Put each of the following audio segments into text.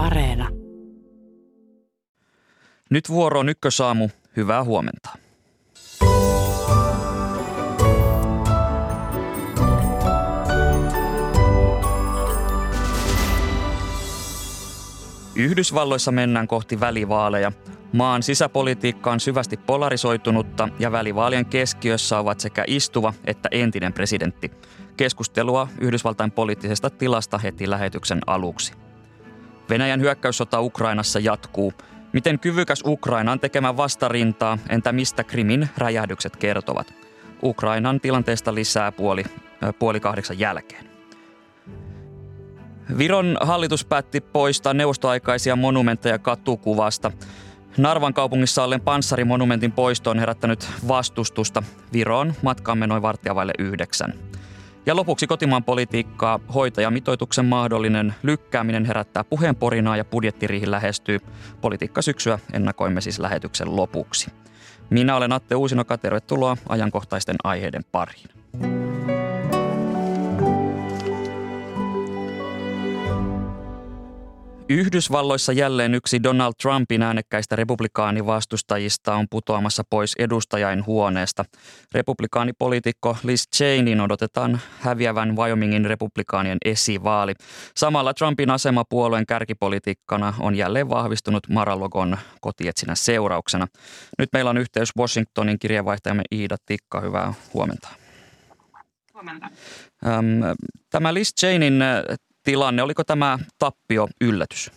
Areena. Nyt vuoro on ykkösaamu. Hyvää huomenta. Yhdysvalloissa mennään kohti välivaaleja. Maan sisäpolitiikka on syvästi polarisoitunutta ja välivaalien keskiössä ovat sekä istuva että entinen presidentti. Keskustelua Yhdysvaltain poliittisesta tilasta heti lähetyksen aluksi. Venäjän hyökkäyssota Ukrainassa jatkuu. Miten kyvykäs Ukraina on tekemään vastarintaa, entä mistä Krimin räjähdykset kertovat? Ukrainan tilanteesta lisää puoli, puoli kahdeksan jälkeen. Viron hallitus päätti poistaa neuvostoaikaisia monumentteja katukuvasta. Narvan kaupungissa ollen panssarimonumentin poisto on herättänyt vastustusta. Viroon matkaamme noin varttia vaille yhdeksän. Ja lopuksi kotimaan politiikkaa. Hoitajamitoituksen mahdollinen lykkääminen herättää puheenporinaa ja budjettiriihi lähestyy. Politiikkasyksyä ennakoimme siis lähetyksen lopuksi. Minä olen Atte Uusinoka, tervetuloa ajankohtaisten aiheiden pariin. Yhdysvalloissa jälleen yksi Donald Trumpin äänekkäistä republikaanivastustajista on putoamassa pois edustajain huoneesta. Republikaanipoliitikko Liz Cheneyin odotetaan häviävän Wyomingin republikaanien esivaali. Samalla Trumpin asema puolueen kärkipolitiikkana on jälleen vahvistunut Maralogon kotietsinnän seurauksena. Nyt meillä on yhteys Washingtonin kirjeenvaihtajamme Iida Tikka. Hyvää huomenta. Huomenta. Tämä Liz Cheneyin tilanne. Oliko tämä tappio yllätys?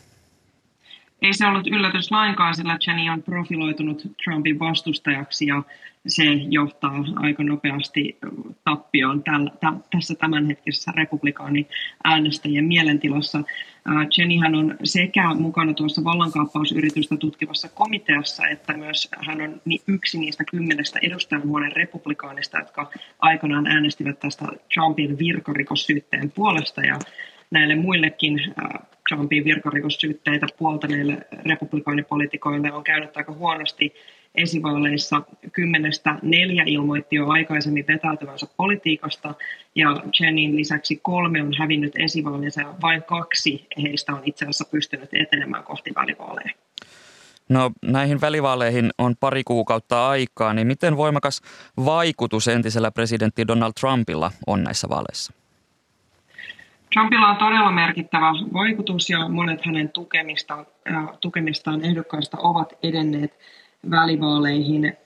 Ei se ollut yllätys lainkaan, sillä Jenny on profiloitunut Trumpin vastustajaksi ja se johtaa aika nopeasti tappioon tällä, tä, tässä tämänhetkisessä republikaani äänestäjien mielentilassa. Jennyhän on sekä mukana tuossa vallankaappausyritystä tutkivassa komiteassa, että myös hän on yksi niistä kymmenestä edustajanhuoneen republikaanista, jotka aikanaan äänestivät tästä Trumpin virkarikossyytteen puolesta. Ja näille muillekin Trumpin virkarikossyytteitä puoltaneille republikaanipolitikoille on käynyt aika huonosti esivaaleissa. Kymmenestä neljä ilmoitti jo aikaisemmin vetäytyvänsä politiikasta ja Jenin lisäksi kolme on hävinnyt esivaaleissa ja vain kaksi heistä on itse asiassa pystynyt etenemään kohti välivaaleja. No näihin välivaaleihin on pari kuukautta aikaa, niin miten voimakas vaikutus entisellä presidentti Donald Trumpilla on näissä vaaleissa? Trumpilla on todella merkittävä vaikutus ja monet hänen tukemistaan, tukemistaan ehdokkaista ovat edenneet välivaaleihin.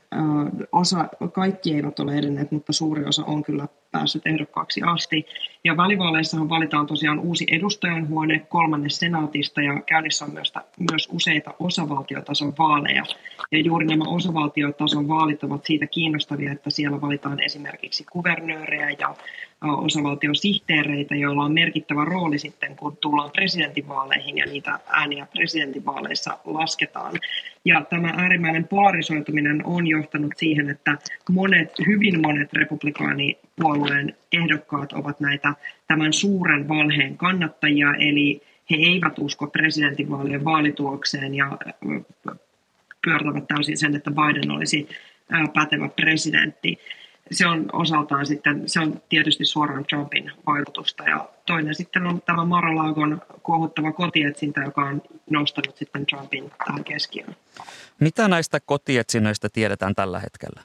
Osa, kaikki eivät ole edenneet, mutta suuri osa on kyllä päässyt ehdokkaaksi asti. Ja välivaaleissahan valitaan tosiaan uusi edustajanhuone kolmannes senaatista ja käynnissä on myös, myös useita osavaltiotason vaaleja. Ja juuri nämä osavaltiotason vaalit ovat siitä kiinnostavia, että siellä valitaan esimerkiksi kuvernöörejä ja osavaltiosihteereitä, joilla on merkittävä rooli sitten, kun tullaan presidentinvaaleihin ja niitä ääniä presidentinvaaleissa lasketaan. Ja tämä äärimmäinen polarisoituminen on johtanut siihen, että monet, hyvin monet republikaanipuolueen ehdokkaat ovat näitä tämän suuren valheen kannattajia, eli he eivät usko presidentinvaalien vaalitulokseen ja pyörtävät täysin sen, että Biden olisi pätevä presidentti se on osaltaan sitten, se on tietysti suoraan Trumpin vaikutusta. Ja toinen sitten on tämä Maralagon kuohuttava kotietsintä, joka on nostanut sitten Trumpin tähän keskiöön. Mitä näistä kotietsinnöistä tiedetään tällä hetkellä?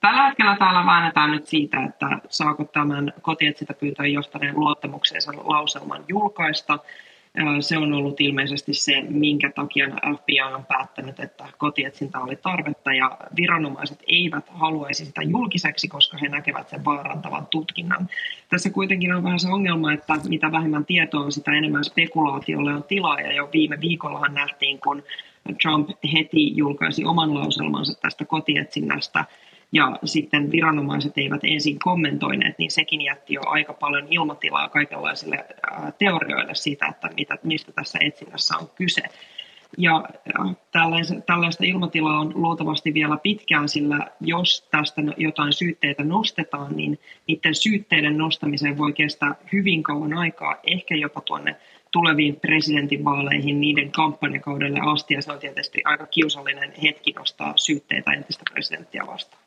Tällä hetkellä täällä väännetään nyt siitä, että saako tämän kotietsintäpyyntöön johtaneen luottamuksensa lauselman julkaista – se on ollut ilmeisesti se, minkä takia FBI on päättänyt, että kotietsintä oli tarvetta ja viranomaiset eivät haluaisi sitä julkiseksi, koska he näkevät sen vaarantavan tutkinnan. Tässä kuitenkin on vähän se ongelma, että mitä vähemmän tietoa on, sitä enemmän spekulaatiolle on tilaa ja jo viime viikollahan nähtiin, kun Trump heti julkaisi oman lauselmansa tästä kotietsinnästä, ja sitten viranomaiset eivät ensin kommentoineet, niin sekin jätti jo aika paljon ilmatilaa kaikenlaisille teorioille siitä, että mitä, mistä tässä etsinnässä on kyse. Ja tällaista ilmatilaa on luultavasti vielä pitkään, sillä jos tästä jotain syytteitä nostetaan, niin niiden syytteiden nostamiseen voi kestää hyvin kauan aikaa, ehkä jopa tuonne tuleviin presidentinvaaleihin niiden kampanjakaudelle asti, ja se on tietysti aika kiusallinen hetki nostaa syytteitä entistä presidenttiä vastaan.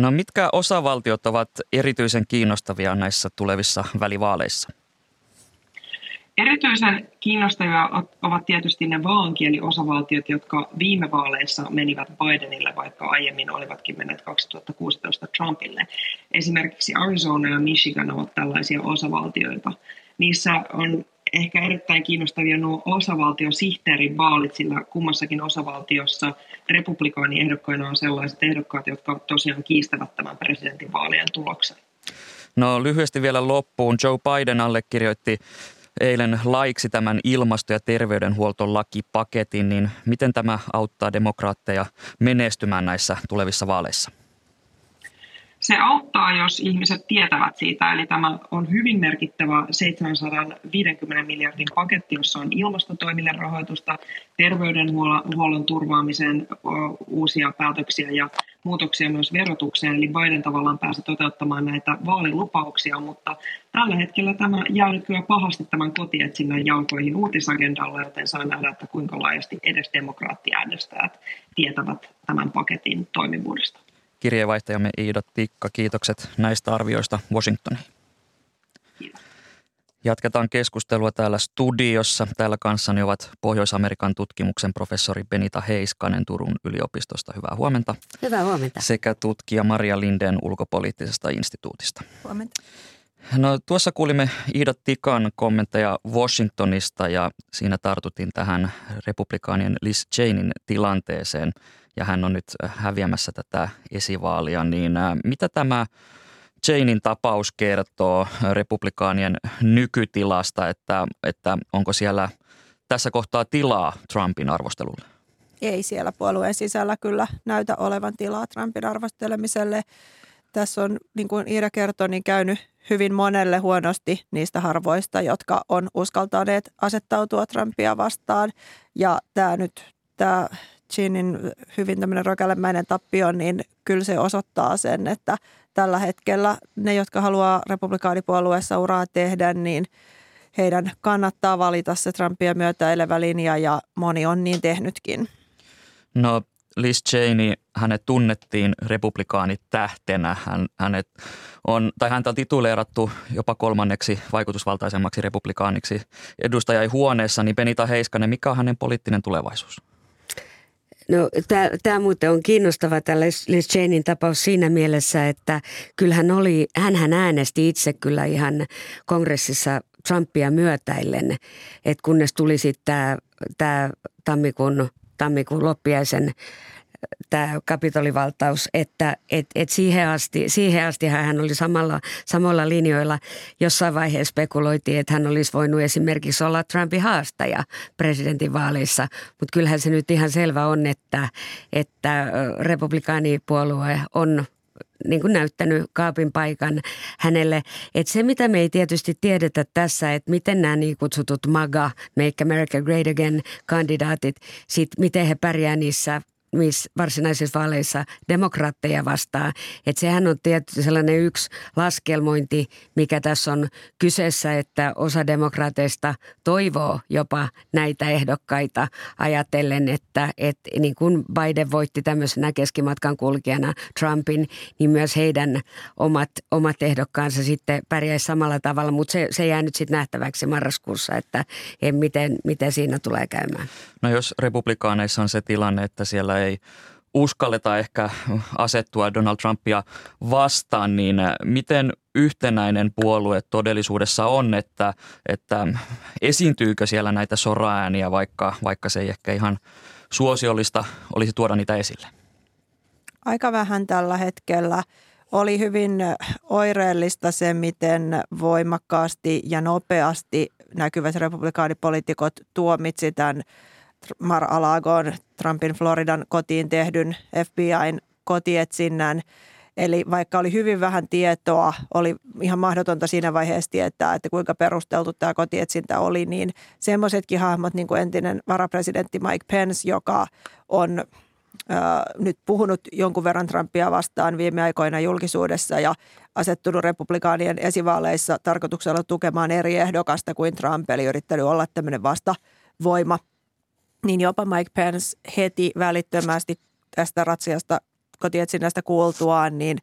No mitkä osavaltiot ovat erityisen kiinnostavia näissä tulevissa välivaaleissa? Erityisen kiinnostavia ovat tietysti ne vaankieliosavaltiot, jotka viime vaaleissa menivät Bidenille, vaikka aiemmin olivatkin menneet 2016 Trumpille. Esimerkiksi Arizona ja Michigan ovat tällaisia osavaltioita. Niissä on ehkä erittäin kiinnostavia nuo osavaltiosihteerin vaalit, sillä kummassakin osavaltiossa republikaaniehdokkaina on sellaiset ehdokkaat, jotka tosiaan kiistävät tämän presidentinvaalien tuloksen. No lyhyesti vielä loppuun. Joe Biden allekirjoitti eilen laiksi tämän ilmasto- ja terveydenhuoltolakipaketin, niin miten tämä auttaa demokraatteja menestymään näissä tulevissa vaaleissa? Se auttaa, jos ihmiset tietävät siitä, eli tämä on hyvin merkittävä 750 miljardin paketti, jossa on ilmastotoimille rahoitusta, terveydenhuollon turvaamiseen uusia päätöksiä ja muutoksia myös verotukseen, eli Biden tavallaan pääsi toteuttamaan näitä vaalilupauksia, mutta tällä hetkellä tämä jää kyllä pahasti tämän kotietsinnän jalkoihin uutisagendalla, joten saa nähdä, että kuinka laajasti edes demokraattiäänestäjät tietävät tämän paketin toimivuudesta kirjeenvaihtajamme Iida Tikka. Kiitokset näistä arvioista Washingtoniin. Jatketaan keskustelua täällä studiossa. Täällä kanssani ovat Pohjois-Amerikan tutkimuksen professori Benita Heiskanen Turun yliopistosta. Hyvää huomenta. Hyvää huomenta. Sekä tutkija Maria Linden ulkopoliittisesta instituutista. Huomenta. No tuossa kuulimme Iida Tikan kommentteja Washingtonista ja siinä tartutin tähän republikaanien Liz Chainin tilanteeseen – ja hän on nyt häviämässä tätä esivaalia, niin mitä tämä Chainin tapaus kertoo republikaanien nykytilasta, että, että onko siellä tässä kohtaa tilaa Trumpin arvostelulle? Ei siellä puolueen sisällä kyllä näytä olevan tilaa Trumpin arvostelemiselle. Tässä on, niin kuin Iira kertoi, niin käynyt hyvin monelle huonosti niistä harvoista, jotka on uskaltaneet asettautua Trumpia vastaan. Ja tämä nyt, tämä Chinin hyvin tämmöinen rokelemäinen tappio, niin kyllä se osoittaa sen, että tällä hetkellä ne, jotka haluaa republikaanipuolueessa uraa tehdä, niin heidän kannattaa valita se Trumpia myötäilevä linja ja moni on niin tehnytkin. No Liz Cheney, hänet tunnettiin republikaanitähtenä. Hän, hänet on, tai häntä on tituleerattu jopa kolmanneksi vaikutusvaltaisemmaksi republikaaniksi huoneessa. Niin Benita Heiskanen, mikä on hänen poliittinen tulevaisuus? No tämä muuten on kiinnostava tämä Liz Chainin tapaus siinä mielessä, että kyllähän oli, hän äänesti itse kyllä ihan kongressissa Trumpia myötäillen, että kunnes tuli sitten tämä tammikuun, tammikuun loppiaisen tämä kapitolivaltaus, että et, et siihen, asti, siihen asti hän oli samalla, samalla linjoilla. Jossain vaiheessa spekuloitiin, että hän olisi voinut esimerkiksi olla Trumpin haastaja presidentinvaaleissa, mutta kyllähän se nyt ihan selvä on, että, että republikaanipuolue on niin kuin näyttänyt kaapin paikan hänelle. Et se, mitä me ei tietysti tiedetä tässä, että miten nämä niin kutsutut MAGA, Make America Great Again kandidaatit, sit miten he pärjää niissä missä varsinaisissa vaaleissa demokraatteja vastaan. Että sehän on tietysti sellainen yksi laskelmointi, mikä tässä on kyseessä, että osa demokraateista toivoo jopa näitä ehdokkaita ajatellen, että, että niin kuin Biden voitti tämmöisenä keskimatkan kulkijana Trumpin, niin myös heidän omat, omat ehdokkaansa sitten pärjäisi samalla tavalla, mutta se, se jää nyt sitten nähtäväksi marraskuussa, että miten, miten siinä tulee käymään. No jos republikaaneissa on se tilanne, että siellä ei uskalleta ehkä asettua Donald Trumpia vastaan, niin miten yhtenäinen puolue todellisuudessa on, että, että esiintyykö siellä näitä soraääniä, vaikka, vaikka se ei ehkä ihan suosiollista olisi tuoda niitä esille? Aika vähän tällä hetkellä. Oli hyvin oireellista se, miten voimakkaasti ja nopeasti näkyvät republikaanipoliitikot tuomitsi tämän Mar-a-Lagoon Trumpin Floridan kotiin tehdyn FBIn kotietsinnän. Eli vaikka oli hyvin vähän tietoa, oli ihan mahdotonta siinä vaiheessa tietää, että kuinka perusteltu tämä kotietsintä oli, niin semmoisetkin hahmot, niin kuin entinen varapresidentti Mike Pence, joka on nyt puhunut jonkun verran Trumpia vastaan viime aikoina julkisuudessa ja asettunut republikaanien esivaaleissa tarkoituksella tukemaan eri ehdokasta kuin Trump, eli yrittänyt olla tämmöinen vastavoima – niin jopa Mike Pence heti välittömästi tästä ratsiasta kotietsinnästä kuultuaan, niin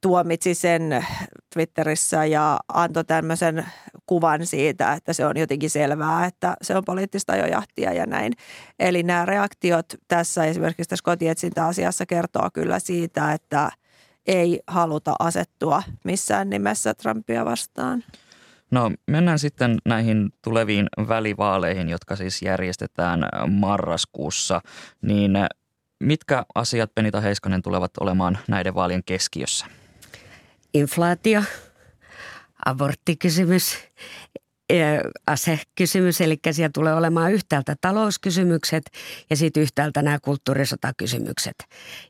tuomitsi sen Twitterissä ja antoi tämmöisen kuvan siitä, että se on jotenkin selvää, että se on poliittista jahtia ja näin. Eli nämä reaktiot tässä esimerkiksi tässä kotietsintäasiassa kertoo kyllä siitä, että ei haluta asettua missään nimessä Trumpia vastaan. No mennään sitten näihin tuleviin välivaaleihin, jotka siis järjestetään marraskuussa. Niin mitkä asiat Penita Heiskanen tulevat olemaan näiden vaalien keskiössä? Inflaatio, aborttikysymys, asekysymys, eli siellä tulee olemaan yhtäältä talouskysymykset ja sitten yhtäältä nämä kulttuurisotakysymykset.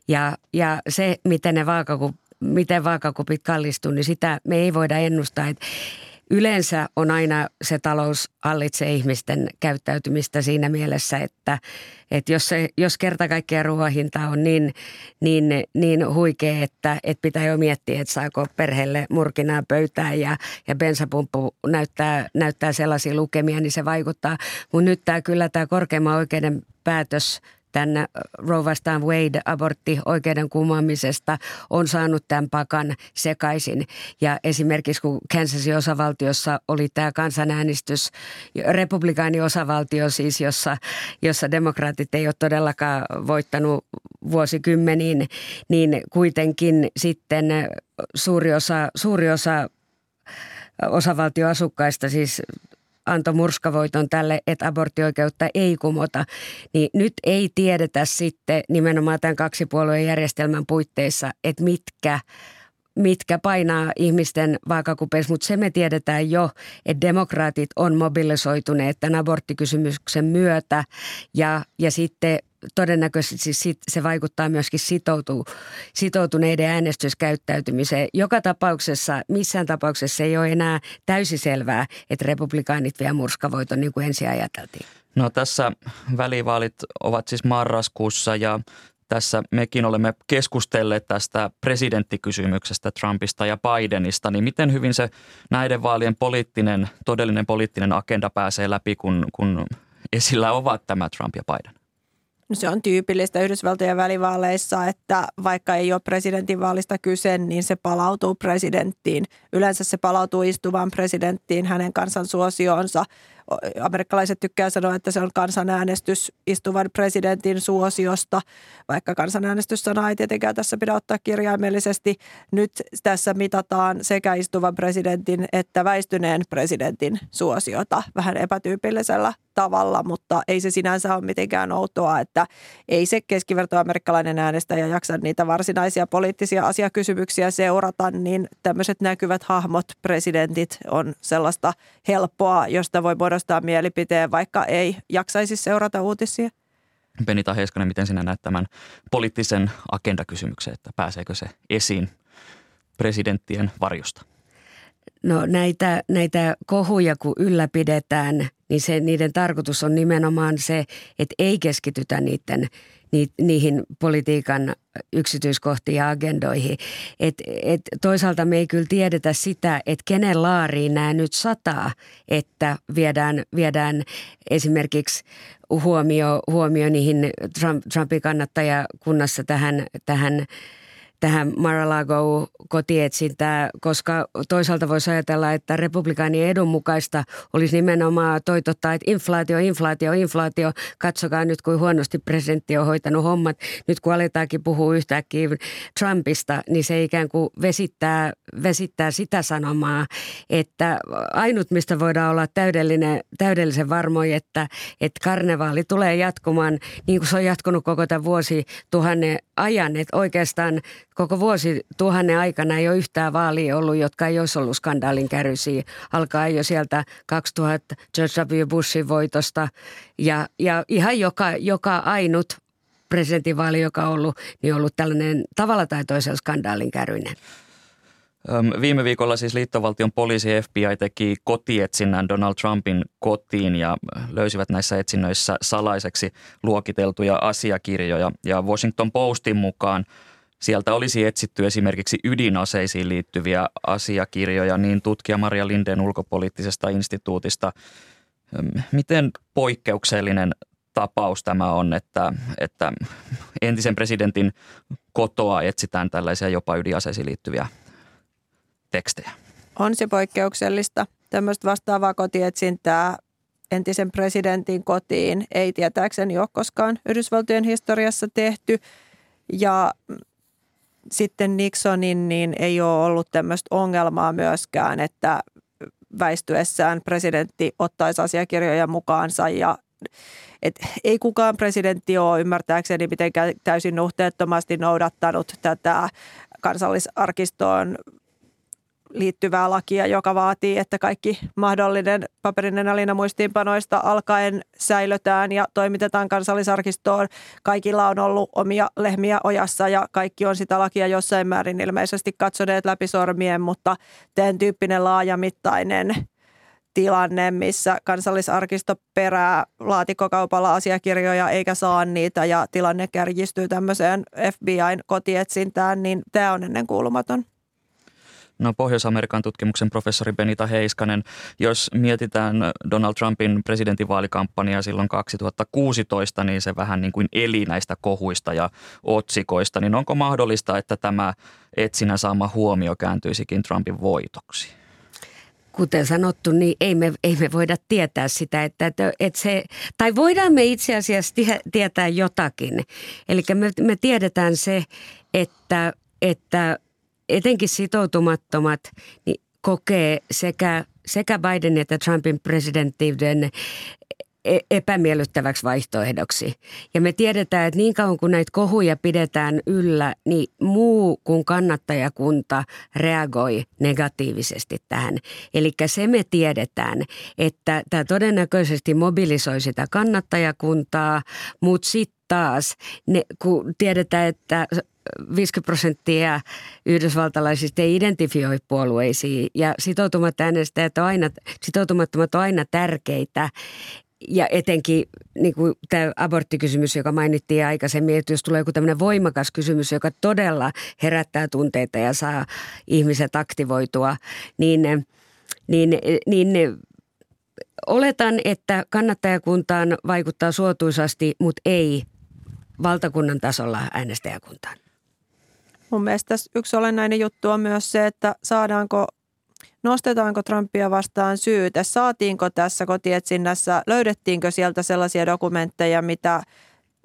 Ja, ja se, miten ne vaakakup, miten vaakakupit kallistuu, niin sitä me ei voida ennustaa. Että yleensä on aina se talous hallitsee ihmisten käyttäytymistä siinä mielessä, että, että jos, se, jos kerta kaikkiaan ruoan hinta on niin, niin, niin huikea, että, että pitää jo miettiä, että saako perheelle murkinaa pöytään ja, ja bensapumppu näyttää, näyttää sellaisia lukemia, niin se vaikuttaa. Mutta nyt tämä kyllä tämä korkeimman oikeuden päätös tämän äh, Roe vastaan Wade abortti oikeuden kumoamisesta on saanut tämän pakan sekaisin. Ja esimerkiksi kun Kansasin osavaltiossa oli tämä kansanäänestys, republikaani osavaltio siis, jossa, jossa demokraatit ei ole todellakaan voittanut vuosikymmeniin, niin kuitenkin sitten suuri osa, suuri osa osavaltioasukkaista, siis antoi murskavoiton tälle, että aborttioikeutta ei kumota, niin nyt ei tiedetä sitten nimenomaan tämän kaksipuolueen järjestelmän puitteissa, että mitkä mitkä painaa ihmisten vaakakupeissa, mutta se me tiedetään jo, että demokraatit on mobilisoituneet tämän aborttikysymyksen myötä. Ja, ja sitten todennäköisesti sit se vaikuttaa myöskin sitoutu, sitoutuneiden äänestyskäyttäytymiseen. Joka tapauksessa, missään tapauksessa ei ole enää täysin selvää, että republikaanit vie murskavoiton niin kuin ensin ajateltiin. No tässä välivaalit ovat siis marraskuussa ja tässä mekin olemme keskustelleet tästä presidenttikysymyksestä Trumpista ja Bidenista, niin miten hyvin se näiden vaalien poliittinen, todellinen poliittinen agenda pääsee läpi, kun, kun esillä ovat tämä Trump ja Biden? No se on tyypillistä Yhdysvaltojen välivaaleissa, että vaikka ei ole presidentinvaalista kyse, niin se palautuu presidenttiin. Yleensä se palautuu istuvaan presidenttiin, hänen kansansuosioonsa amerikkalaiset tykkää sanoa, että se on kansanäänestys istuvan presidentin suosiosta, vaikka kansanäänestyssana ei tietenkään tässä pidä ottaa kirjaimellisesti. Nyt tässä mitataan sekä istuvan presidentin että väistyneen presidentin suosiota vähän epätyypillisellä tavalla, mutta ei se sinänsä ole mitenkään outoa, että ei se keskivertoamerikkalainen äänestäjä jaksa niitä varsinaisia poliittisia asiakysymyksiä seurata, niin tämmöiset näkyvät hahmot, presidentit on sellaista helppoa, josta voi muodostaa mielipiteen, vaikka ei jaksaisi seurata uutisia? Benita Heiskanen, miten sinä näet tämän poliittisen agendakysymyksen, että pääseekö se esiin presidenttien varjosta? No näitä, näitä kohuja kun ylläpidetään, niin se, niiden tarkoitus on nimenomaan se, että ei keskitytä niiden niihin politiikan yksityiskohtiin ja agendoihin. Et, et toisaalta me ei kyllä tiedetä sitä, että kenen laariin nämä nyt sataa, että viedään, viedään esimerkiksi huomio, huomio niihin Trump, Trumpin kannattajakunnassa tähän, tähän – tähän Mar-a-Lago kotietsintään, koska toisaalta voisi ajatella, että republikaanien edun mukaista olisi nimenomaan toitottaa, että inflaatio, inflaatio, inflaatio, katsokaa nyt kuin huonosti presidentti on hoitanut hommat. Nyt kun aletaankin puhua yhtäkkiä Trumpista, niin se ikään kuin vesittää, vesittää sitä sanomaa, että ainut mistä voidaan olla täydellinen, täydellisen varmoja, että, että karnevaali tulee jatkumaan niin kuin se on jatkunut koko tämän vuosi tuhannen ajan, että oikeastaan koko vuosi tuhannen aikana ei ole yhtään vaalia ollut, jotka ei olisi ollut skandaalin kärrysiä. Alkaa jo sieltä 2000 George W. Bushin voitosta ja, ja ihan joka, joka ainut presidentinvaali, joka on ollut, niin on ollut tällainen tavalla tai toisella skandaalin kärryinen. Viime viikolla siis liittovaltion poliisi FBI teki kotietsinnän Donald Trumpin kotiin ja löysivät näissä etsinnöissä salaiseksi luokiteltuja asiakirjoja. Ja Washington Postin mukaan sieltä olisi etsitty esimerkiksi ydinaseisiin liittyviä asiakirjoja, niin tutkija Maria Linden ulkopoliittisesta instituutista. Miten poikkeuksellinen tapaus tämä on, että, että entisen presidentin kotoa etsitään tällaisia jopa ydinaseisiin liittyviä tekstejä. On se poikkeuksellista. Tämmöistä vastaavaa kotietsintää entisen presidentin kotiin ei tietääkseni ole koskaan Yhdysvaltojen historiassa tehty. Ja sitten Nixonin niin ei ole ollut tämmöistä ongelmaa myöskään, että väistyessään presidentti ottaisi asiakirjoja mukaansa ja et ei kukaan presidentti ole ymmärtääkseni mitenkään täysin nuhteettomasti noudattanut tätä kansallisarkistoon liittyvää lakia, joka vaatii, että kaikki mahdollinen paperinen alina muistiinpanoista alkaen säilötään ja toimitetaan kansallisarkistoon. Kaikilla on ollut omia lehmiä ojassa ja kaikki on sitä lakia jossain määrin ilmeisesti katsoneet läpi sormien, mutta tämän tyyppinen laajamittainen tilanne, missä kansallisarkisto perää laatikkokaupalla asiakirjoja eikä saa niitä ja tilanne kärjistyy tämmöiseen FBIn kotietsintään, niin tämä on ennen kuulumaton. No Pohjois-Amerikan tutkimuksen professori Benita Heiskanen, jos mietitään Donald Trumpin presidentinvaalikampanjaa silloin 2016, niin se vähän niin kuin eli näistä kohuista ja otsikoista, niin onko mahdollista, että tämä etsinä saama huomio kääntyisikin Trumpin voitoksi? kuten sanottu, niin ei me, ei me voida tietää sitä, että, että, se, tai voidaan me itse asiassa tietää jotakin. Eli me, me tiedetään se, että, että etenkin sitoutumattomat niin kokee sekä, sekä Biden että Trumpin presidenttiyden e-, epämiellyttäväksi vaihtoehdoksi. Ja me tiedetään, että niin kauan kuin näitä kohuja pidetään yllä, niin muu kuin kannattajakunta reagoi negatiivisesti tähän. Eli se me tiedetään, että tämä todennäköisesti mobilisoi sitä kannattajakuntaa, mutta sitten taas, ne, kun tiedetään, että 50 prosenttia yhdysvaltalaisista ei identifioi puolueisiin ja sitoutumat äänestäjät on aina, sitoutumattomat on aina tärkeitä. Ja etenkin niin kuin tämä aborttikysymys, joka mainittiin aikaisemmin, että jos tulee joku tämmöinen voimakas kysymys, joka todella herättää tunteita ja saa ihmiset aktivoitua, niin, niin, niin oletan, että kannattajakuntaan vaikuttaa suotuisasti, mutta ei valtakunnan tasolla äänestäjäkuntaan. Mun mielestä yksi olennainen juttu on myös se, että saadaanko, nostetaanko Trumpia vastaan syyte. Saatiinko tässä kotietsinnässä, löydettiinkö sieltä sellaisia dokumentteja, mitä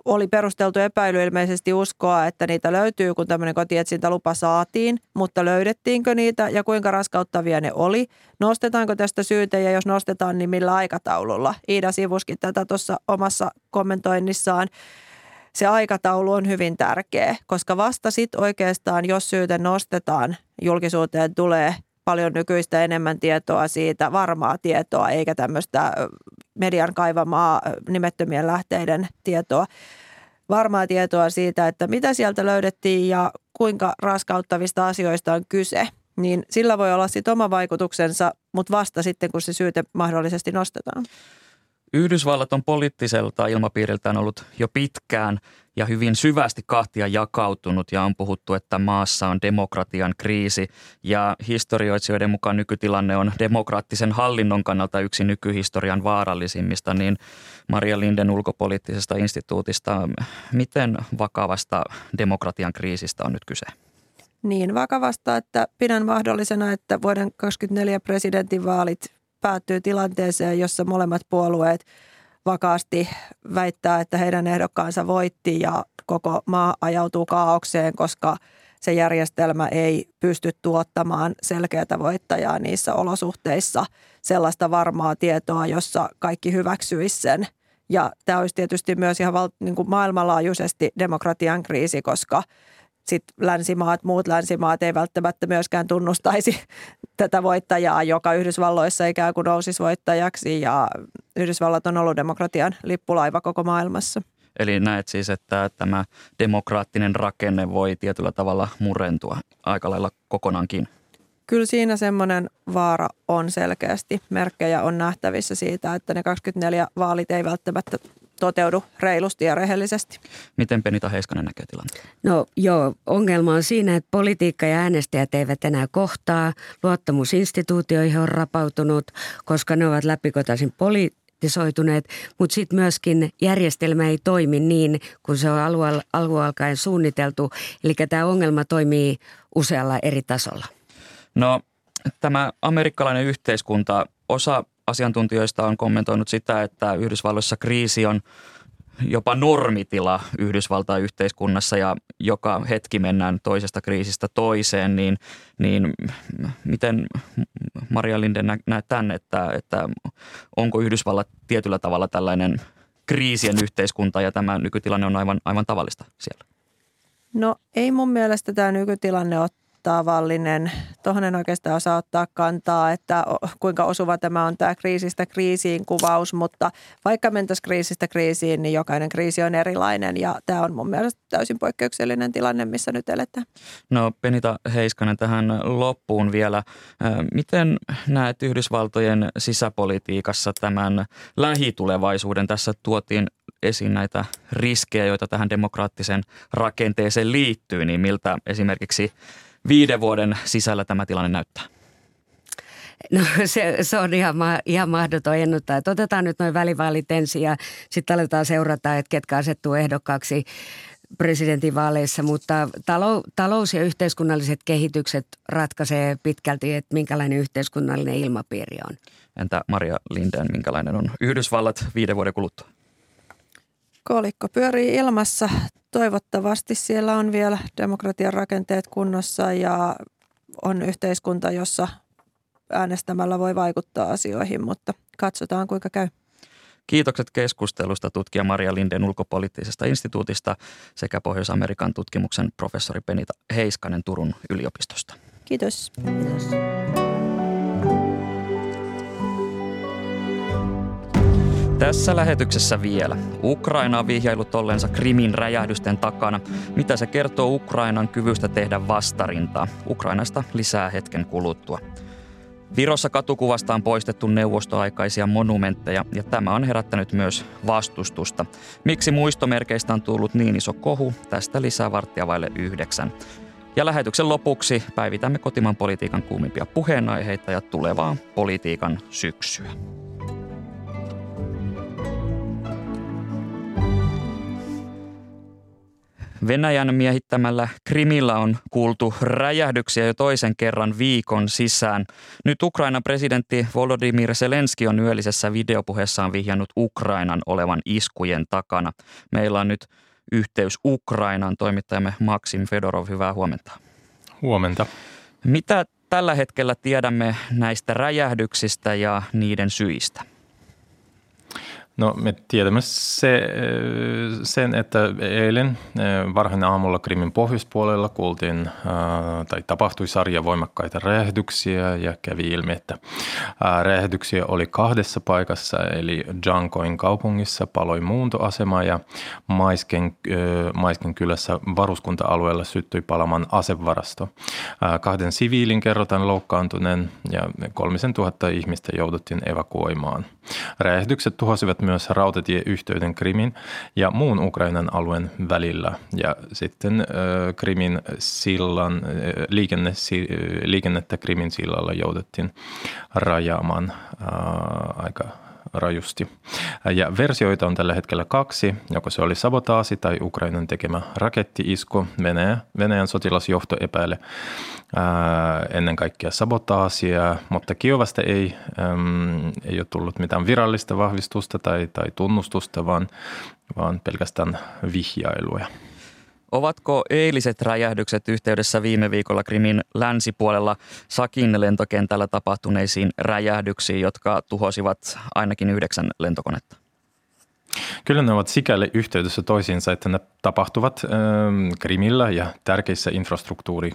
oli perusteltu epäily ilmeisesti uskoa, että niitä löytyy, kun tämmöinen kotietsintälupa saatiin, mutta löydettiinkö niitä ja kuinka raskauttavia ne oli? Nostetaanko tästä syytä ja jos nostetaan, niin millä aikataululla? Iida sivuskin tätä tuossa omassa kommentoinnissaan se aikataulu on hyvin tärkeä, koska vasta sitten oikeastaan, jos syyte nostetaan, julkisuuteen tulee paljon nykyistä enemmän tietoa siitä, varmaa tietoa, eikä tämmöistä median kaivamaa nimettömien lähteiden tietoa. Varmaa tietoa siitä, että mitä sieltä löydettiin ja kuinka raskauttavista asioista on kyse, niin sillä voi olla sitten oma vaikutuksensa, mutta vasta sitten, kun se syyte mahdollisesti nostetaan. Yhdysvallat on poliittiselta ilmapiiriltään ollut jo pitkään ja hyvin syvästi kahtia jakautunut ja on puhuttu, että maassa on demokratian kriisi ja historioitsijoiden mukaan nykytilanne on demokraattisen hallinnon kannalta yksi nykyhistorian vaarallisimmista, niin Maria Linden ulkopoliittisesta instituutista, miten vakavasta demokratian kriisistä on nyt kyse? Niin vakavasta, että pidän mahdollisena, että vuoden 2024 presidentinvaalit päättyy tilanteeseen, jossa molemmat puolueet vakaasti väittää, että heidän ehdokkaansa voitti ja koko maa ajautuu kaaukseen, koska se järjestelmä ei pysty tuottamaan selkeää voittajaa niissä olosuhteissa sellaista varmaa tietoa, jossa kaikki hyväksyisi sen. Ja tämä olisi tietysti myös ihan val, niin kuin maailmanlaajuisesti demokratian kriisi, koska – sit länsimaat, muut länsimaat ei välttämättä myöskään tunnustaisi tätä voittajaa, joka Yhdysvalloissa ikään kuin nousisi voittajaksi ja Yhdysvallat on ollut demokratian lippulaiva koko maailmassa. Eli näet siis, että tämä demokraattinen rakenne voi tietyllä tavalla murentua aika lailla kokonaankin? Kyllä siinä semmoinen vaara on selkeästi. Merkkejä on nähtävissä siitä, että ne 24 vaalit ei välttämättä toteudu reilusti ja rehellisesti. Miten Penita Heiskanen näkee tilanteen? No joo, ongelma on siinä, että politiikka ja äänestäjät eivät enää kohtaa. Luottamus instituutioihin on rapautunut, koska ne ovat läpikotaisin politisoituneet, mutta sitten myöskin järjestelmä ei toimi niin, kun se on alun suunniteltu. Eli tämä ongelma toimii usealla eri tasolla. No tämä amerikkalainen yhteiskunta, osa asiantuntijoista on kommentoinut sitä, että Yhdysvalloissa kriisi on jopa normitila Yhdysvaltain yhteiskunnassa ja joka hetki mennään toisesta kriisistä toiseen, niin, niin miten Maria Linden näet tämän, että, että onko Yhdysvallat tietyllä tavalla tällainen kriisien yhteiskunta ja tämä nykytilanne on aivan, aivan tavallista siellä? No ei mun mielestä tämä nykytilanne ole tavallinen. Tuohon en oikeastaan osaa ottaa kantaa, että kuinka osuva tämä on tämä kriisistä kriisiin kuvaus, mutta vaikka mentäisiin kriisistä kriisiin, niin jokainen kriisi on erilainen ja tämä on mun mielestä täysin poikkeuksellinen tilanne, missä nyt eletään. No Penita Heiskanen tähän loppuun vielä. Miten näet Yhdysvaltojen sisäpolitiikassa tämän lähitulevaisuuden? Tässä tuotiin esiin näitä riskejä, joita tähän demokraattiseen rakenteeseen liittyy, niin miltä esimerkiksi viiden vuoden sisällä tämä tilanne näyttää? No se, se on ihan, ma, ihan mahdoton ennustaa. Että otetaan nyt noin välivaalit ensin ja sitten aletaan seurata, että ketkä asettuu ehdokkaaksi presidentinvaaleissa, mutta talou, talous- ja yhteiskunnalliset kehitykset ratkaisee pitkälti, että minkälainen yhteiskunnallinen ilmapiiri on. Entä Maria Linden, minkälainen on Yhdysvallat viiden vuoden kuluttua? Kolikko pyörii ilmassa. Toivottavasti siellä on vielä demokratian rakenteet kunnossa ja on yhteiskunta, jossa äänestämällä voi vaikuttaa asioihin, mutta katsotaan kuinka käy. Kiitokset keskustelusta tutkija Maria Linden ulkopoliittisesta instituutista sekä Pohjois-Amerikan tutkimuksen professori Penita Heiskanen Turun yliopistosta. Kiitos. Kiitos. Tässä lähetyksessä vielä. Ukraina on vihjailut ollensa Krimin räjähdysten takana. Mitä se kertoo Ukrainan kyvystä tehdä vastarintaa? Ukrainasta lisää hetken kuluttua. Virossa katukuvasta on poistettu neuvostoaikaisia monumentteja ja tämä on herättänyt myös vastustusta. Miksi muistomerkeistä on tullut niin iso kohu? Tästä lisää varttia vaille yhdeksän. Ja lähetyksen lopuksi päivitämme kotimaan politiikan kuumimpia puheenaiheita ja tulevaa politiikan syksyä. Venäjän miehittämällä Krimillä on kuultu räjähdyksiä jo toisen kerran viikon sisään. Nyt Ukrainan presidentti Volodymyr Zelenski on yöllisessä videopuheessaan vihjannut Ukrainan olevan iskujen takana. Meillä on nyt yhteys Ukrainan toimittajamme Maksim Fedorov. Hyvää huomenta. Huomenta. Mitä tällä hetkellä tiedämme näistä räjähdyksistä ja niiden syistä? No me tiedämme se, sen, että eilen varhain aamulla Krimin pohjoispuolella kuultiin tai tapahtui sarja voimakkaita räjähdyksiä ja kävi ilmi, että räjähdyksiä oli kahdessa paikassa eli Jankoin kaupungissa paloi muuntoasema ja Maisken, Maisken kylässä varuskunta-alueella syttyi palaman asevarasto. Kahden siviilin kerrotaan loukkaantuneen ja kolmisen tuhatta ihmistä jouduttiin evakuoimaan. Räjähdykset tuhosivat myös rautatieyhteyden Krimin ja muun Ukrainan alueen välillä. Ja sitten Krimin sillan, liikenne, liikennettä Krimin sillalla jouduttiin rajaamaan aika rajusti. Ja versioita on tällä hetkellä kaksi, joko se oli sabotaasi tai Ukrainan tekemä rakettiisku. Venäjä, Venäjän sotilasjohto epäilee ennen kaikkea sabotaasia, mutta Kiovasta ei, äm, ei ole tullut mitään virallista vahvistusta tai, tai tunnustusta, vaan, vaan pelkästään vihjailuja. Ovatko eiliset räjähdykset yhteydessä viime viikolla Krimin länsipuolella Sakin lentokentällä tapahtuneisiin räjähdyksiin, jotka tuhosivat ainakin yhdeksän lentokonetta? Kyllä ne ovat sikäli yhteydessä toisiinsa, että ne tapahtuvat äh, Krimillä ja tärkeissä infrastruktuuri,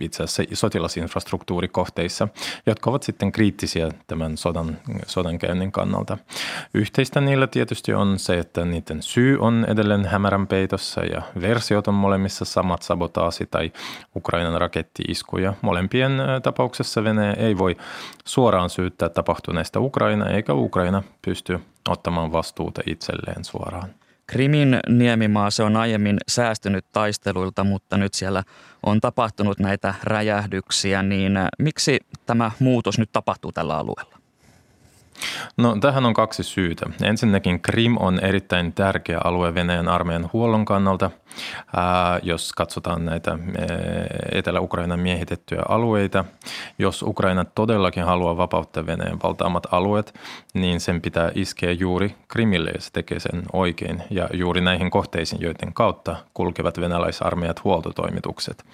itse asiassa sotilasinfrastruktuurikohteissa, jotka ovat sitten kriittisiä tämän sodan, sodankäynnin kannalta. Yhteistä niillä tietysti on se, että niiden syy on edelleen hämärän peitossa ja versiot on molemmissa samat sabotaasi tai Ukrainan rakettiiskuja. Molempien tapauksessa Venäjä ei voi suoraan syyttää tapahtuneesta Ukraina eikä Ukraina pysty ottamaan vastuuta itselleen suoraan. Krimin niemimaa, se on aiemmin säästynyt taisteluilta, mutta nyt siellä on tapahtunut näitä räjähdyksiä, niin äh, miksi tämä muutos nyt tapahtuu tällä alueella? No tähän on kaksi syytä. Ensinnäkin Krim on erittäin tärkeä alue Venäjän armeijan huollon kannalta – jos katsotaan näitä Etelä-Ukrainan miehitettyjä alueita. Jos Ukraina todellakin haluaa vapauttaa Venäjän valtaamat alueet, niin sen pitää iskeä juuri Krimille ja se tekee sen oikein ja juuri näihin kohteisiin, joiden kautta kulkevat venäläisarmeijat huoltotoimitukset.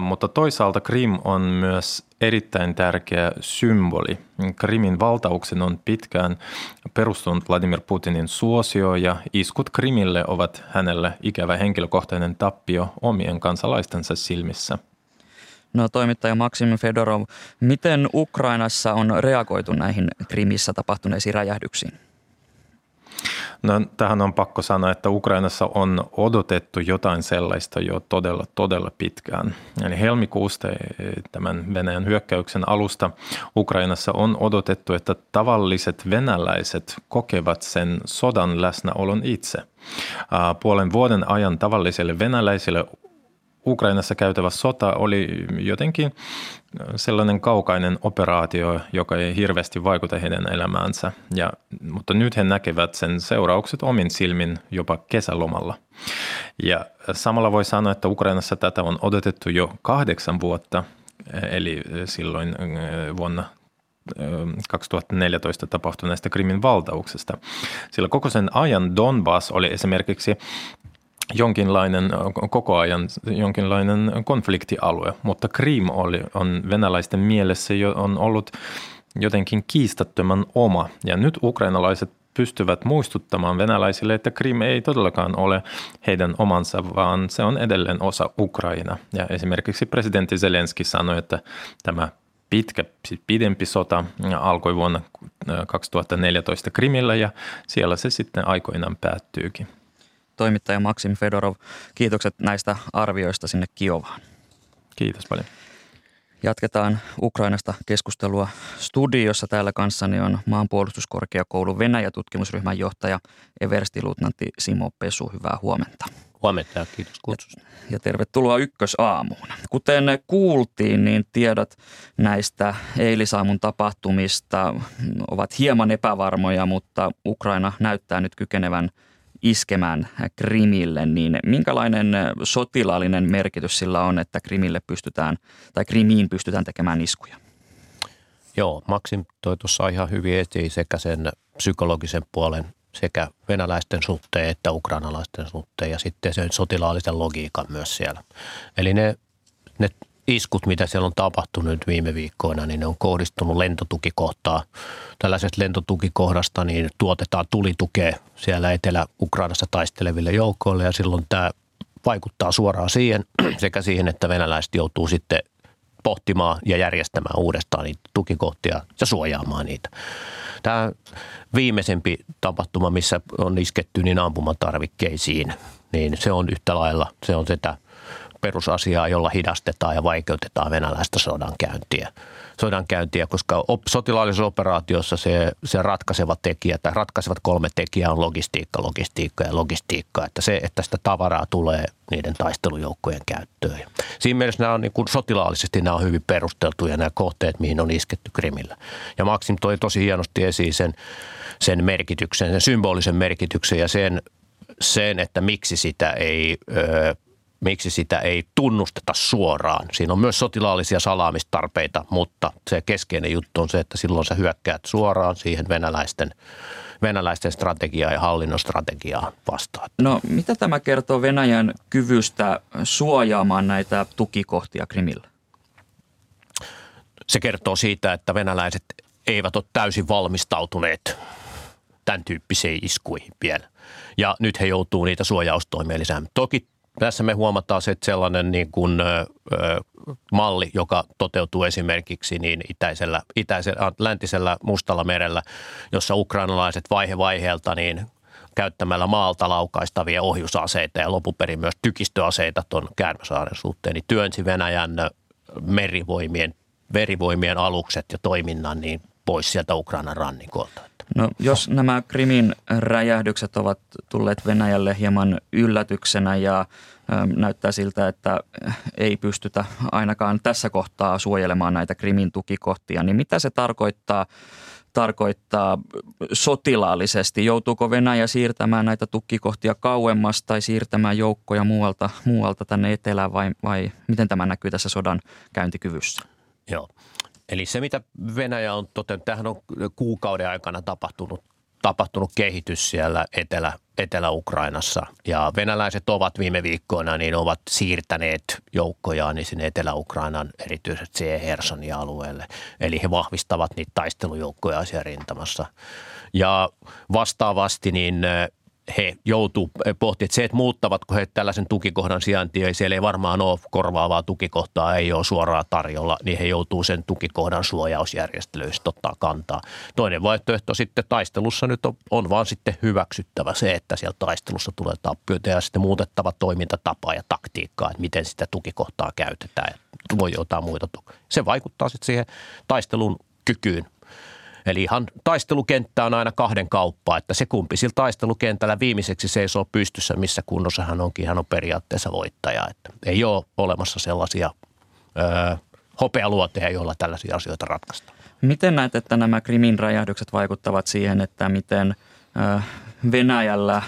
Mutta toisaalta Krim on myös erittäin tärkeä symboli. Krimin valtauksen on pitkään perustunut Vladimir Putinin suosio ja iskut Krimille ovat hänelle ikävä henkilökohtainen tappio omien kansalaistensa silmissä. No toimittaja Maksim Fedorov, miten Ukrainassa on reagoitu näihin Krimissä tapahtuneisiin räjähdyksiin? No, tähän on pakko sanoa, että Ukrainassa on odotettu jotain sellaista jo todella, todella pitkään. Eli helmikuusta e, tämän Venäjän hyökkäyksen alusta Ukrainassa on odotettu, että tavalliset venäläiset kokevat sen sodan läsnäolon itse. Puolen vuoden ajan tavallisille venäläisille Ukrainassa käytävä sota oli jotenkin sellainen kaukainen operaatio, joka ei hirveästi vaikuta heidän elämäänsä. Ja, mutta nyt he näkevät sen seuraukset omin silmin jopa kesälomalla. Ja samalla voi sanoa, että Ukrainassa tätä on odotettu jo kahdeksan vuotta, eli silloin vuonna 2014 äh, tapahtuneesta Krimin valtauksesta. Sillä koko sen ajan Donbass oli esimerkiksi jonkinlainen, koko ajan jonkinlainen konfliktialue, mutta Krim oli, on venäläisten mielessä jo on ollut jotenkin kiistattoman oma. Ja nyt ukrainalaiset pystyvät muistuttamaan venäläisille, että Krim ei todellakaan ole heidän omansa, vaan se on edelleen osa Ukraina. Ja esimerkiksi presidentti Zelenski sanoi, että tämä pitkä, pidempi sota alkoi vuonna 2014 Krimillä ja siellä se sitten aikoinaan päättyykin toimittaja Maksim Fedorov. Kiitokset näistä arvioista sinne Kiovaan. Kiitos paljon. Jatketaan Ukrainasta keskustelua studiossa. Täällä kanssani on maanpuolustuskorkeakoulun Venäjä-tutkimusryhmän johtaja Eversti-luutnantti Simo Pesu. Hyvää huomenta. Huomenta ja kiitos kutsusta. Ja, ja tervetuloa ykkösaamuun. Kuten kuultiin, niin tiedot näistä eilisaamun tapahtumista ovat hieman epävarmoja, mutta Ukraina näyttää nyt kykenevän – iskemään Krimille, niin minkälainen sotilaallinen merkitys sillä on, että Krimille pystytään tai Krimiin pystytään tekemään iskuja? Joo, Maksim toi tuossa ihan hyvin esiin sekä sen psykologisen puolen sekä venäläisten suhteen että ukrainalaisten suhteen ja sitten sen sotilaallisen logiikan myös siellä. Eli ne, ne iskut, mitä siellä on tapahtunut viime viikkoina, niin ne on kohdistunut lentotukikohtaa. Tällaisesta lentotukikohdasta niin tuotetaan tulitukea siellä Etelä-Ukrainassa taisteleville joukoille ja silloin tämä vaikuttaa suoraan siihen sekä siihen, että venäläiset joutuu sitten pohtimaan ja järjestämään uudestaan niitä tukikohtia ja suojaamaan niitä. Tämä viimeisempi tapahtuma, missä on isketty niin ampumatarvikkeisiin, niin se on yhtä lailla, se on sitä perusasiaa, jolla hidastetaan ja vaikeutetaan venäläistä sodankäyntiä. sodankäyntiä koska op, sotilaallisessa operaatiossa se, se ratkaiseva tekijä tai ratkaisevat kolme tekijää on logistiikka, logistiikka ja logistiikka. Että se, että sitä tavaraa tulee niiden taistelujoukkojen käyttöön. Siinä mielessä nämä on niin kuin sotilaallisesti nämä on hyvin perusteltuja nämä kohteet, mihin on isketty Krimillä. Ja Maksim toi tosi hienosti esiin sen, sen merkityksen, sen symbolisen merkityksen ja sen, sen että miksi sitä ei ö, miksi sitä ei tunnusteta suoraan. Siinä on myös sotilaallisia salaamistarpeita, mutta se keskeinen juttu on se, että silloin sä hyökkäät suoraan siihen venäläisten, venäläisten strategiaa ja hallinnon strategiaa vastaan. No mitä tämä kertoo Venäjän kyvystä suojaamaan näitä tukikohtia Krimillä? Se kertoo siitä, että venäläiset eivät ole täysin valmistautuneet tämän tyyppisiin iskuihin vielä. Ja nyt he joutuu niitä suojaustoimia lisäämään. Toki tässä me huomataan se, että sellainen niin kuin, ö, malli, joka toteutuu esimerkiksi niin itäisellä, itäisellä, läntisellä Mustalla merellä, jossa ukrainalaiset vaihe vaiheelta niin käyttämällä maalta laukaistavia ohjusaseita ja lopuperin myös tykistöaseita tuon Kärmäsaaren suhteen, niin työnsi Venäjän merivoimien, verivoimien alukset ja toiminnan niin pois sieltä Ukrainan rannikolta. No, jos nämä Krimin räjähdykset ovat tulleet Venäjälle hieman yllätyksenä ja näyttää siltä, että ei pystytä ainakaan tässä kohtaa suojelemaan näitä Krimin tukikohtia, niin mitä se tarkoittaa tarkoittaa sotilaallisesti? Joutuuko Venäjä siirtämään näitä tukikohtia kauemmas tai siirtämään joukkoja muualta, muualta tänne etelään vai, vai miten tämä näkyy tässä sodan käyntikyvyssä? Joo. Eli se, mitä Venäjä on toten, tähän on kuukauden aikana tapahtunut, tapahtunut kehitys siellä Etelä, Etelä-Ukrainassa. Ja venäläiset ovat viime viikkoina niin ovat siirtäneet joukkojaan niin sinne Etelä-Ukrainan erityisesti siihen Hersonin alueelle. Eli he vahvistavat niitä taistelujoukkoja siellä rintamassa. Ja vastaavasti niin he joutuu pohtimaan, että se, että muuttavatko he tällaisen tukikohdan sijaintia, ja siellä ei varmaan ole korvaavaa tukikohtaa, ei ole suoraan tarjolla, niin he joutuu sen tukikohdan suojausjärjestelyistä ottaa kantaa. Toinen vaihtoehto sitten taistelussa nyt on, on vaan sitten hyväksyttävä se, että siellä taistelussa tulee tappioita ja sitten muutettava toimintatapa ja taktiikkaa, että miten sitä tukikohtaa käytetään ja voi jotain muita. Se vaikuttaa sitten siihen taistelun kykyyn Eli ihan taistelukenttä on aina kahden kauppaa, että se kumpi sillä taistelukentällä viimeiseksi seisoo pystyssä, missä kunnossa hän onkin, hän on periaatteessa voittaja. Että ei ole olemassa sellaisia ö, hopealuoteja, joilla tällaisia asioita ratkaistaan. Miten näet, että nämä Krimin räjähdykset vaikuttavat siihen, että miten Venäjällä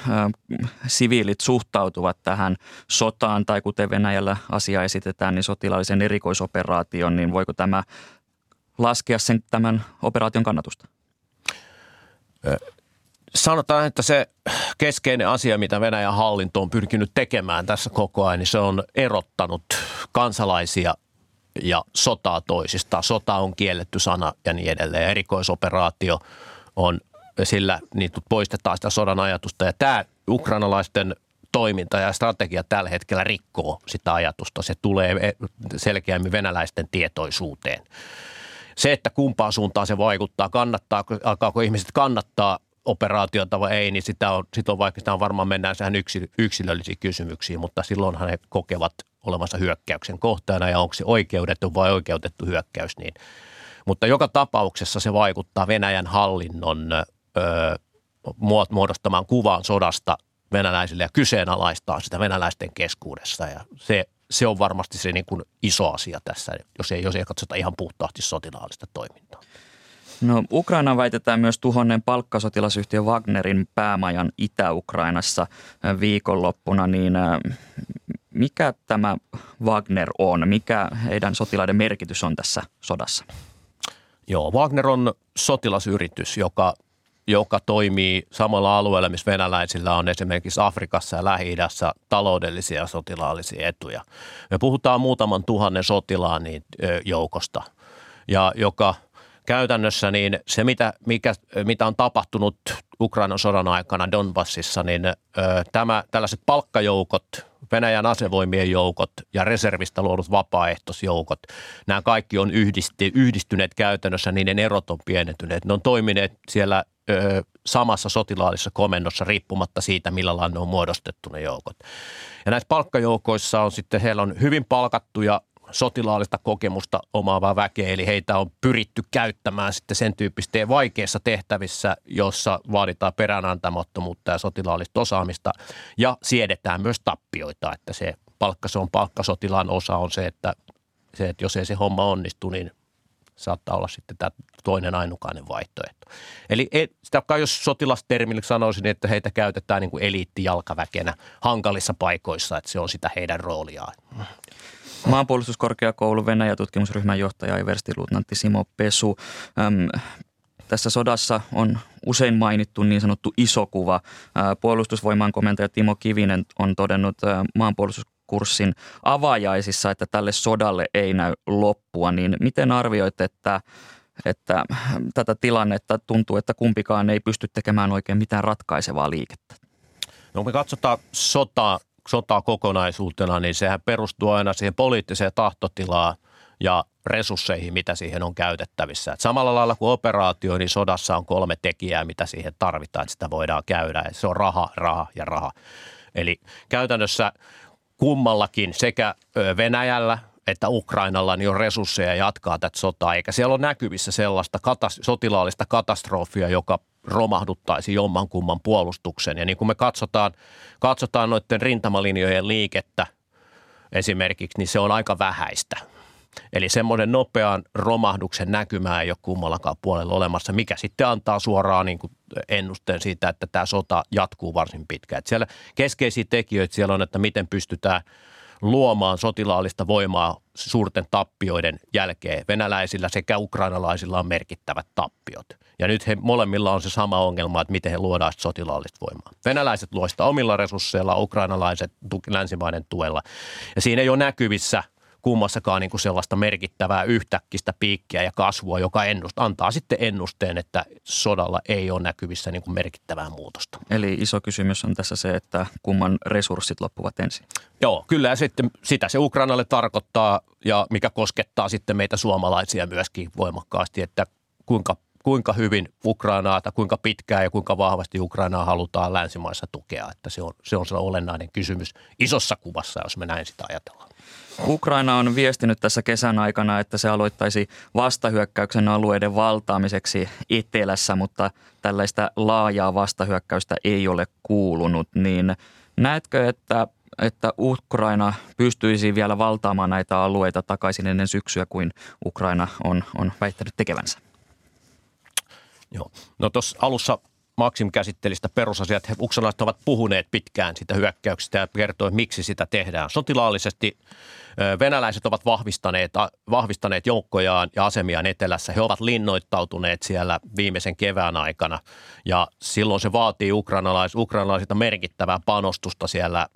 siviilit suhtautuvat tähän sotaan tai kuten Venäjällä asia esitetään, niin sotilaallisen erikoisoperaation, niin voiko tämä laskea sen tämän operaation kannatusta? Sanotaan, että se keskeinen asia, mitä Venäjän hallinto on pyrkinyt tekemään tässä koko ajan, niin se on erottanut kansalaisia ja sotaa toisistaan. Sota on kielletty sana ja niin edelleen. Erikoisoperaatio on sillä niin poistetaan sitä sodan ajatusta. Ja tämä ukrainalaisten toiminta ja strategia tällä hetkellä rikkoo sitä ajatusta. Se tulee selkeämmin venäläisten tietoisuuteen se, että kumpaan suuntaan se vaikuttaa, kannattaa, alkaako ihmiset kannattaa operaatiota vai ei, niin sitä on, sit on vaikka sitä on varmaan mennään sehän yksilöllisiin kysymyksiin, mutta silloinhan he kokevat olemassa hyökkäyksen kohteena ja onko se oikeudettu vai oikeutettu hyökkäys. Niin. Mutta joka tapauksessa se vaikuttaa Venäjän hallinnon ö, muodostamaan kuvaan sodasta venäläisille ja kyseenalaistaa sitä venäläisten keskuudessa. Ja se se on varmasti se niin kuin iso asia tässä, jos ei, jos ei katsota ihan puhtaasti sotilaallista toimintaa. No Ukraina väitetään myös tuhonnen palkkasotilasyhtiö Wagnerin päämajan Itä-Ukrainassa viikonloppuna, niin mikä tämä Wagner on? Mikä heidän sotilaiden merkitys on tässä sodassa? Joo, Wagner on sotilasyritys, joka joka toimii samalla alueella, missä venäläisillä on esimerkiksi Afrikassa ja Lähi-idässä taloudellisia ja sotilaallisia etuja. Me puhutaan muutaman tuhannen sotilaan niin, joukosta, ja joka käytännössä niin se, mitä, mikä, mitä on tapahtunut Ukrainan sodan aikana Donbassissa, niin tämä, tällaiset palkkajoukot, Venäjän asevoimien joukot ja reservistä luodut vapaaehtoisjoukot, nämä kaikki on yhdisti, yhdistyneet käytännössä, niiden erot on pienentyneet. Ne on toimineet siellä ö, samassa sotilaallisessa komennossa riippumatta siitä, millä lailla ne on muodostettu ne joukot. Ja näissä palkkajoukoissa on sitten, heillä on hyvin palkattuja sotilaallista kokemusta omaavaa väkeä, eli heitä on pyritty käyttämään sitten sen tyyppistä vaikeissa tehtävissä, jossa vaaditaan peräänantamattomuutta ja sotilaallista osaamista ja siedetään myös tappioita, että se palkka, se on palkkasotilaan osa on se, että se, että jos ei se homma onnistu, niin saattaa olla sitten tämä toinen ainukainen vaihtoehto. Eli sitä kai jos sotilastermillä sanoisin, että heitä käytetään niin kuin eliittijalkaväkenä hankalissa paikoissa, että se on sitä heidän rooliaan. Maanpuolustuskorkeakoulu Venäjä tutkimusryhmän johtaja Eversti-luutnantti Simo Pesu. Öm, tässä sodassa on usein mainittu niin sanottu iso kuva. Puolustusvoiman komentaja Timo Kivinen on todennut maanpuolustuskurssin avajaisissa, että tälle sodalle ei näy loppua. Niin miten arvioit, että, että tätä tilannetta tuntuu, että kumpikaan ei pysty tekemään oikein mitään ratkaisevaa liikettä? No kun me katsotaan sotaa sotaa kokonaisuutena, niin sehän perustuu aina siihen poliittiseen tahtotilaan ja resursseihin, mitä siihen on käytettävissä. Et samalla lailla kuin operaatio, niin sodassa on kolme tekijää, mitä siihen tarvitaan, että sitä voidaan käydä. Et se on raha, raha ja raha. Eli käytännössä kummallakin sekä Venäjällä että Ukrainalla niin on resursseja jatkaa tätä sotaa, eikä siellä ole näkyvissä sellaista katas- sotilaallista katastrofia, joka romahduttaisi jommankumman puolustuksen. Ja niin kuin me katsotaan, katsotaan noiden rintamalinjojen liikettä esimerkiksi, niin se on aika vähäistä. Eli semmoinen nopean romahduksen näkymää ei ole kummallakaan puolella olemassa, mikä sitten antaa suoraan niin kuin ennusteen siitä, että tämä sota jatkuu varsin pitkään. Että siellä keskeisiä tekijöitä siellä on, että miten pystytään luomaan sotilaallista voimaa suurten tappioiden jälkeen. Venäläisillä sekä ukrainalaisilla on merkittävät tappiot. Ja nyt he molemmilla on se sama ongelma, että miten he luodaan sotilaallista voimaa. Venäläiset luoista omilla resursseilla, ukrainalaiset länsimaiden tuella. Ja siinä ei ole näkyvissä – kummassakaan niin kuin sellaista merkittävää yhtäkkistä piikkiä ja kasvua, joka ennust, antaa sitten ennusteen, että sodalla ei ole näkyvissä niin kuin merkittävää muutosta. Eli iso kysymys on tässä se, että kumman resurssit loppuvat ensin. Joo, kyllä ja sitten sitä se Ukrainalle tarkoittaa ja mikä koskettaa sitten meitä suomalaisia myöskin voimakkaasti, että kuinka kuinka hyvin Ukrainaa tai kuinka pitkään ja kuinka vahvasti Ukrainaa halutaan länsimaissa tukea. Että se on, se on se olennainen kysymys isossa kuvassa, jos me näin sitä ajatellaan. Ukraina on viestinyt tässä kesän aikana, että se aloittaisi vastahyökkäyksen alueiden valtaamiseksi etelässä, mutta tällaista laajaa vastahyökkäystä ei ole kuulunut. Niin näetkö, että, että Ukraina pystyisi vielä valtaamaan näitä alueita takaisin ennen syksyä kuin Ukraina on, on väittänyt tekevänsä? Joo. No tuossa alussa Maxim käsitteli sitä perusasiat. Uksalaiset ovat puhuneet pitkään sitä hyökkäyksestä ja kertoi, miksi sitä tehdään. Sotilaallisesti venäläiset ovat vahvistaneet, vahvistaneet joukkojaan ja asemiaan etelässä. He ovat linnoittautuneet siellä viimeisen kevään aikana ja silloin se vaatii ukrainalais, ukrainalaisilta merkittävää panostusta siellä,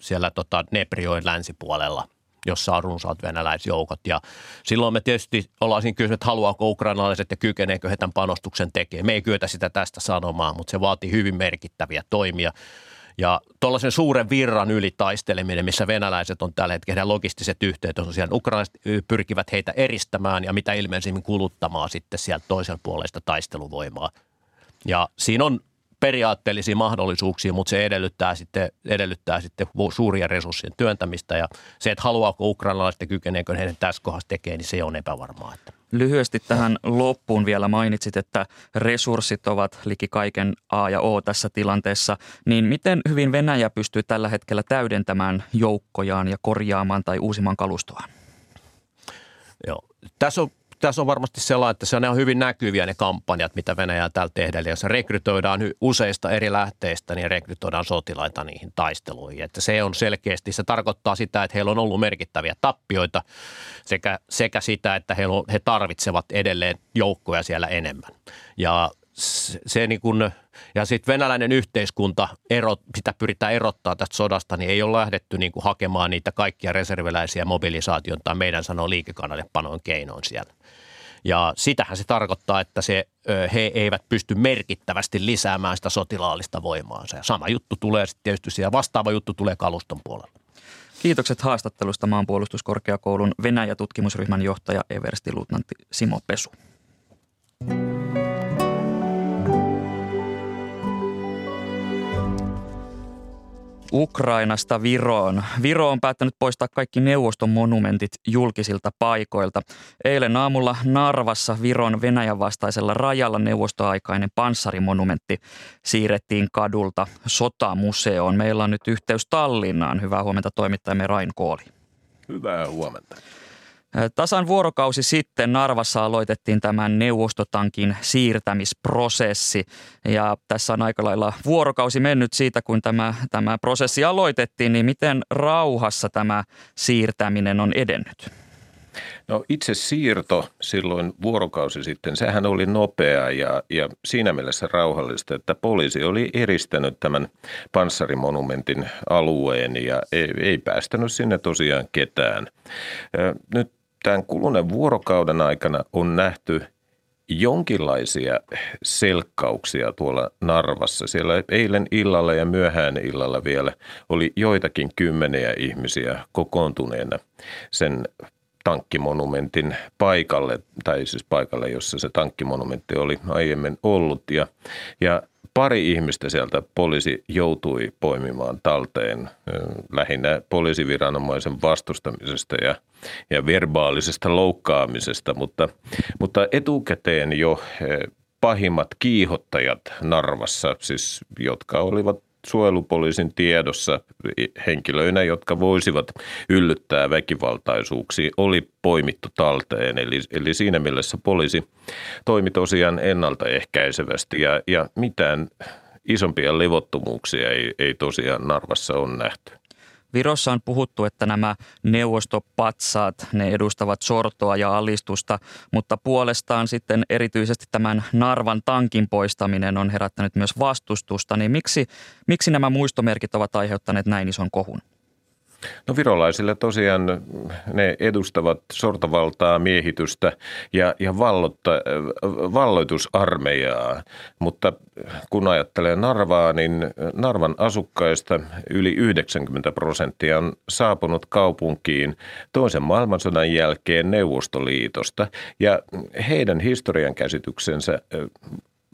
siellä tota Nebrioin länsipuolella – jossa on runsaat venäläisjoukot. Ja silloin me tietysti ollaan siinä kysynyt, että haluaako ukrainalaiset ja kykeneekö he tämän panostuksen tekemään. Me ei kyetä sitä tästä sanomaan, mutta se vaatii hyvin merkittäviä toimia. Ja tuollaisen suuren virran yli taisteleminen, missä venäläiset on tällä hetkellä logistiset yhteydet, on siellä ukrainalaiset pyrkivät heitä eristämään ja mitä ilmeisimmin kuluttamaan sitten sieltä toisen puolesta taisteluvoimaa. Ja siinä on periaatteellisia mahdollisuuksia, mutta se edellyttää sitten, edellyttää sitten suuria resurssien työntämistä ja se, että haluaako ukrainalaiset ja kykeneekö heidän tässä kohdassa tekee, niin se on epävarmaa. Lyhyesti tähän loppuun vielä mainitsit, että resurssit ovat liki kaiken A ja O tässä tilanteessa. Niin miten hyvin Venäjä pystyy tällä hetkellä täydentämään joukkojaan ja korjaamaan tai uusimaan kalustoaan? Joo. Tässä on tässä on varmasti sellainen, että se on hyvin näkyviä ne kampanjat, mitä Venäjä täällä tehdään. Eli jos rekrytoidaan useista eri lähteistä, niin rekrytoidaan sotilaita niihin taisteluihin. Että se on selkeästi, se tarkoittaa sitä, että heillä on ollut merkittäviä tappioita sekä, sekä sitä, että he, he tarvitsevat edelleen joukkoja siellä enemmän. Ja se niin kuin, ja sitten venäläinen yhteiskunta, erot, sitä pyritään erottaa tästä sodasta, niin ei ole lähdetty niin kuin hakemaan niitä kaikkia reserviläisiä mobilisaation tai meidän sanoo liikekanalle panoin keinoin siellä. Ja sitähän se tarkoittaa, että se, he eivät pysty merkittävästi lisäämään sitä sotilaallista voimaansa. Ja sama juttu tulee sitten tietysti siellä, vastaava juttu tulee kaluston puolella. Kiitokset haastattelusta maanpuolustuskorkeakoulun Venäjä-tutkimusryhmän johtaja Eversti Luutnantti Simo Pesu. Ukrainasta Viroon. Viro on päättänyt poistaa kaikki neuvoston monumentit julkisilta paikoilta. Eilen aamulla Narvassa Viron Venäjän vastaisella rajalla neuvostoaikainen panssarimonumentti siirrettiin kadulta sotamuseoon. Meillä on nyt yhteys Tallinnaan. Hyvää huomenta toimittajamme Rain Kooli. Hyvää huomenta. Tasan vuorokausi sitten Narvassa aloitettiin tämän neuvostotankin siirtämisprosessi ja tässä on aika lailla vuorokausi mennyt siitä, kun tämä, tämä prosessi aloitettiin, niin miten rauhassa tämä siirtäminen on edennyt? No itse siirto silloin vuorokausi sitten, sehän oli nopea ja, ja siinä mielessä rauhallista, että poliisi oli eristänyt tämän panssarimonumentin alueen ja ei, ei päästänyt sinne tosiaan ketään. Nyt tämän kuluneen vuorokauden aikana on nähty jonkinlaisia selkkauksia tuolla Narvassa. Siellä eilen illalla ja myöhään illalla vielä oli joitakin kymmeniä ihmisiä kokoontuneena sen tankkimonumentin paikalle, tai siis paikalle, jossa se tankkimonumentti oli aiemmin ollut. Ja, ja pari ihmistä sieltä poliisi joutui poimimaan talteen lähinnä poliisiviranomaisen vastustamisesta ja, ja verbaalisesta loukkaamisesta, mutta, mutta etukäteen jo pahimmat kiihottajat Narvassa, siis jotka olivat suojelupoliisin tiedossa henkilöinä, jotka voisivat yllyttää väkivaltaisuuksiin, oli poimittu talteen. Eli, eli siinä mielessä poliisi toimi tosiaan ennaltaehkäisevästi ja, ja mitään isompia levottomuuksia ei, ei tosiaan Narvassa on nähty. Virossa on puhuttu, että nämä neuvostopatsaat, ne edustavat sortoa ja alistusta, mutta puolestaan sitten erityisesti tämän Narvan tankin poistaminen on herättänyt myös vastustusta. Niin miksi, miksi nämä muistomerkit ovat aiheuttaneet näin ison kohun? No virolaisille tosiaan ne edustavat sortovaltaa, miehitystä ja, ja vallotta, valloitusarmeijaa, mutta kun ajattelee Narvaa, niin Narvan asukkaista yli 90 prosenttia on saapunut kaupunkiin toisen maailmansodan jälkeen Neuvostoliitosta. Ja heidän historian käsityksensä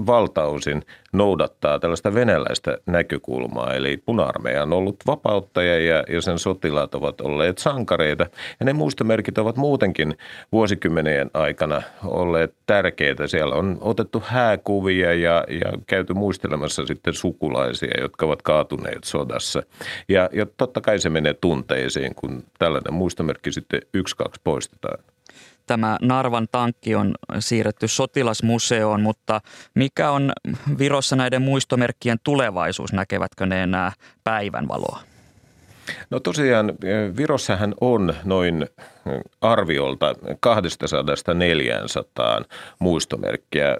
valtaosin noudattaa tällaista venäläistä näkökulmaa. Eli puna on ollut vapauttaja ja, ja sen sotilaat ovat olleet sankareita. Ja ne muistomerkit ovat muutenkin vuosikymmenien aikana olleet tärkeitä. Siellä on otettu hääkuvia ja, ja käyty muistelemassa sitten sukulaisia, jotka ovat kaatuneet sodassa. Ja, ja totta kai se menee tunteisiin, kun tällainen muistomerkki sitten yksi, kaksi poistetaan tämä Narvan tankki on siirretty sotilasmuseoon, mutta mikä on Virossa näiden muistomerkkien tulevaisuus? Näkevätkö ne enää päivänvaloa? No tosiaan Virossahan on noin arviolta 200-400 muistomerkkiä.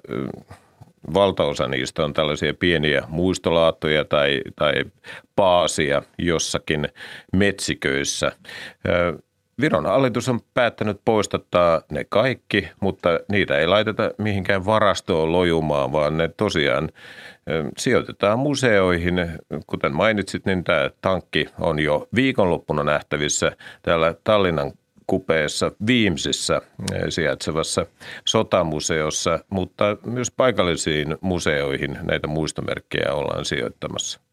Valtaosa niistä on tällaisia pieniä muistolaattoja tai, tai paasia jossakin metsiköissä. Viron hallitus on päättänyt poistattaa ne kaikki, mutta niitä ei laiteta mihinkään varastoon lojumaan, vaan ne tosiaan sijoitetaan museoihin. Kuten mainitsit, niin tämä tankki on jo viikonloppuna nähtävissä täällä Tallinnan kupeessa Viimsissä sijaitsevassa sotamuseossa, mutta myös paikallisiin museoihin näitä muistomerkkejä ollaan sijoittamassa.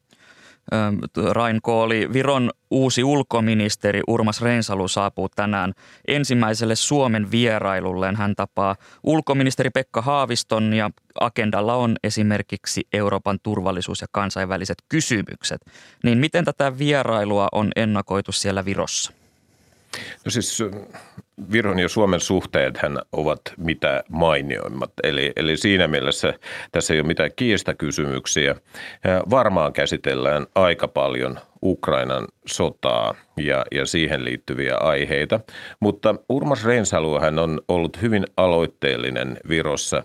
Rain Kooli, Viron uusi ulkoministeri Urmas Reinsalu saapuu tänään ensimmäiselle Suomen vierailulleen. Hän tapaa ulkoministeri Pekka Haaviston ja agendalla on esimerkiksi Euroopan turvallisuus ja kansainväliset kysymykset. Niin miten tätä vierailua on ennakoitu siellä Virossa? No siis Viron ja Suomen suhteet ovat mitä mainioimmat. Eli, eli siinä mielessä tässä ei ole mitään kiistakysymyksiä. Varmaan käsitellään aika paljon Ukrainan sotaa ja, ja siihen liittyviä aiheita. Mutta Urmas Reinsalu hän on ollut hyvin aloitteellinen Virossa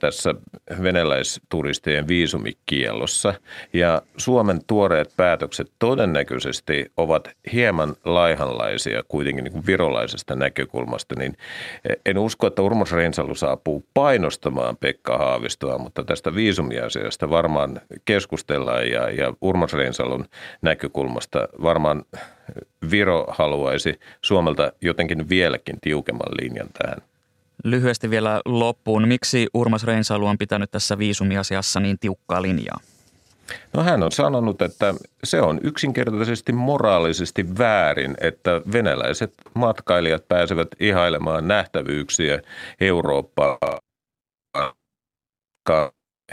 tässä venäläisturistien viisumikielossa. Ja Suomen tuoreet päätökset todennäköisesti ovat hieman laihanlaisia kuitenkin niin kuin virolaisesta näkökulmasta. Niin en usko, että Urmas Reinsalu saapuu painostamaan Pekka Haavistoa, mutta tästä viisumiasiasta varmaan keskustellaan ja, ja Urmas Reinsalun näkökulmasta varmaan Viro haluaisi Suomelta jotenkin vieläkin tiukemman linjan tähän. Lyhyesti vielä loppuun. Miksi Urmas Reinsalu on pitänyt tässä viisumiasiassa niin tiukkaa linjaa? No hän on sanonut, että se on yksinkertaisesti moraalisesti väärin, että venäläiset matkailijat pääsevät ihailemaan nähtävyyksiä Eurooppaa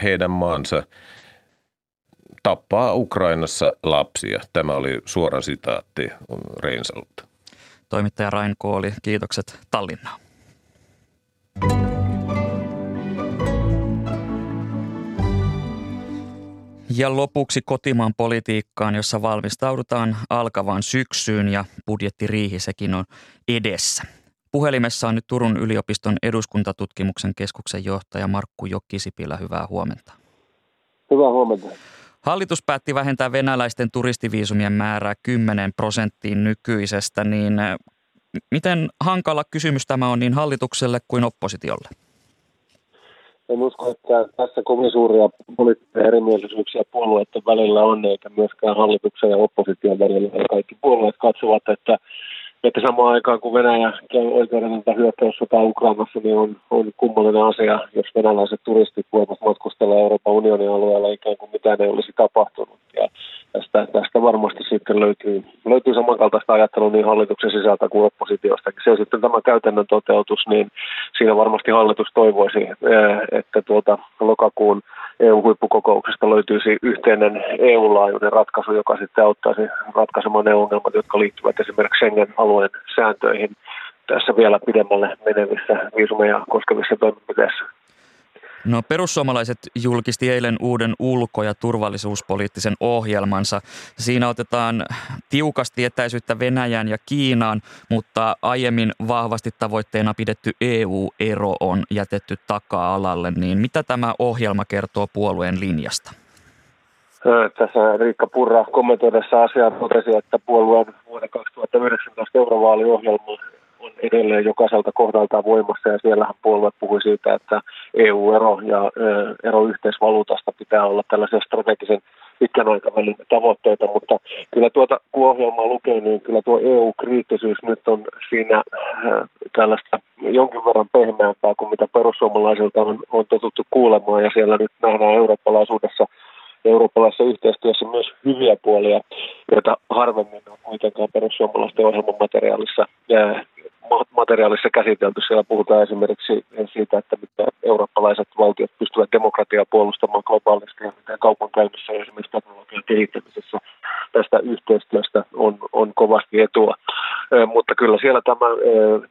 heidän maansa tappaa Ukrainassa lapsia. Tämä oli suora sitaatti Reinsalulta. Toimittaja Rain Kooli, kiitokset Tallinnaan. Ja lopuksi kotimaan politiikkaan, jossa valmistaudutaan alkavaan syksyyn ja budjettiriihi sekin on edessä. Puhelimessa on nyt Turun yliopiston eduskuntatutkimuksen keskuksen johtaja Markku Jokkisipilä. Hyvää huomenta. Hyvää huomenta. Hallitus päätti vähentää venäläisten turistiviisumien määrää 10 prosenttiin nykyisestä, niin miten hankala kysymys tämä on niin hallitukselle kuin oppositiolle? En usko, että tässä kovin suuria poliittisia erimielisyyksiä puolueiden välillä on, eikä myöskään hallituksen ja opposition välillä. Kaikki puolueet katsovat, että että samaan aikaan kun Venäjä käy oikeudellista hyökkäyssota Ukrainassa, niin on, on kummallinen asia, jos venäläiset turistit voivat matkustella Euroopan unionin alueella ikään kuin mitään ei olisi tapahtunut. Ja tästä tästä, tästä varmasti sitten löytyy, löytyy samankaltaista ajattelua niin hallituksen sisältä kuin oppositiosta. Se on sitten tämä käytännön toteutus, niin siinä varmasti hallitus toivoisi, että tuota lokakuun EU-huippukokouksesta löytyisi yhteinen EU-laajuinen ratkaisu, joka sitten auttaisi ratkaisemaan ne ongelmat, jotka liittyvät esimerkiksi Schengen-alueen sääntöihin tässä vielä pidemmälle menevissä viisumeja koskevissa toimenpiteissä. No perussuomalaiset julkisti eilen uuden ulko- ja turvallisuuspoliittisen ohjelmansa. Siinä otetaan tiukasti etäisyyttä Venäjän ja Kiinaan, mutta aiemmin vahvasti tavoitteena pidetty EU-ero on jätetty taka-alalle. Niin mitä tämä ohjelma kertoo puolueen linjasta? Tässä Riikka Purra kommentoidessa asiaa totesi, että puolueen vuoden 2019 eurovaaliohjelma on edelleen jokaiselta kohdalta voimassa ja siellähän puolue puhui siitä, että EU-ero ja ero yhteisvaluutasta pitää olla tällaisia strategisen pitkän aikavälin tavoitteita, mutta kyllä tuota, kun ohjelmaa lukee, niin kyllä tuo EU-kriittisyys nyt on siinä tällaista jonkin verran pehmeämpää kuin mitä perussuomalaisilta on, on totuttu kuulemaan ja siellä nyt nähdään eurooppalaisuudessa eurooppalaisessa yhteistyössä myös hyviä puolia, joita harvemmin on kuitenkaan perussuomalaisten ohjelman materiaalissa materiaalissa käsitelty. Siellä puhutaan esimerkiksi siitä, että miten eurooppalaiset valtiot pystyvät demokratiaa puolustamaan globaalisti ja miten kaupankäynnissä ja esimerkiksi teknologian kehittämisessä tästä yhteistyöstä on, on kovasti etua. Mutta kyllä siellä tämä,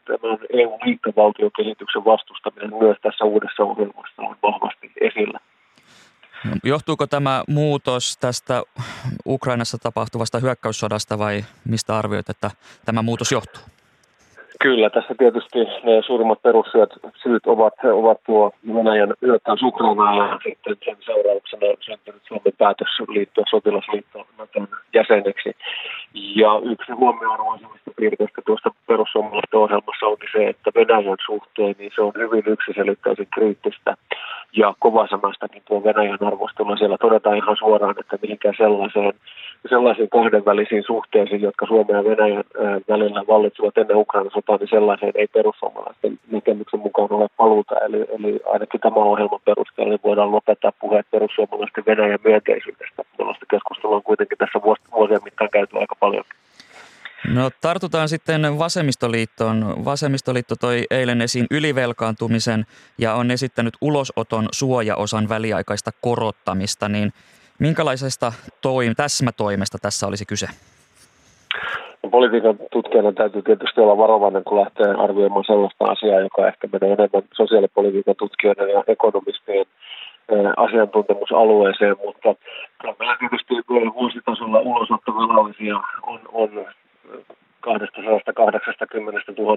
tämän EU-liittovaltiokehityksen vastustaminen myös tässä uudessa ohjelmassa on vahvasti esillä. Johtuuko tämä muutos tästä Ukrainassa tapahtuvasta hyökkäyssodasta vai mistä arvioit, että tämä muutos johtuu? Kyllä, tässä tietysti ne suurimmat perussyöt syyt ovat, ovat tuo Venäjän hyökkäys Ukrainaan ja sitten sen seurauksena syntynyt Suomen päätös liittyä sotilasliittoon jäseneksi. Ja yksi huomioarvoisimmista piirteistä tuosta perussuomalaisten ohjelmassa on se, että Venäjän suhteen niin se on hyvin yksiselitteisen kriittistä ja kovasanastakin tuo Venäjän arvostelu. Siellä todetaan ihan suoraan, että mihinkään sellaiseen, sellaisiin kahdenvälisiin suhteisiin, jotka Suomen ja Venäjän välillä vallitsevat ennen Ukrainan sotaa, niin sellaiseen ei perussuomalaisten näkemyksen mukaan ole paluuta. Eli, eli ainakin tämä ohjelman perusteella niin voidaan lopettaa puheet perussuomalaisten Venäjän myönteisyydestä. Tällaista keskustelua on kuitenkin tässä vuosien mittaan käyty aika paljon. No tartutaan sitten vasemmistoliittoon. Vasemmistoliitto toi eilen esiin ylivelkaantumisen ja on esittänyt ulosoton suojaosan väliaikaista korottamista. Niin minkälaisesta toim- täsmätoimesta tässä olisi kyse? No, politiikan tutkijana täytyy tietysti olla varovainen, kun lähtee arvioimaan sellaista asiaa, joka ehkä menee enemmän sosiaalipolitiikan tutkijoiden ja ekonomistien asiantuntemusalueeseen, mutta kyllä meillä tietysti vuositasolla ulosottovelallisia on, on 280 000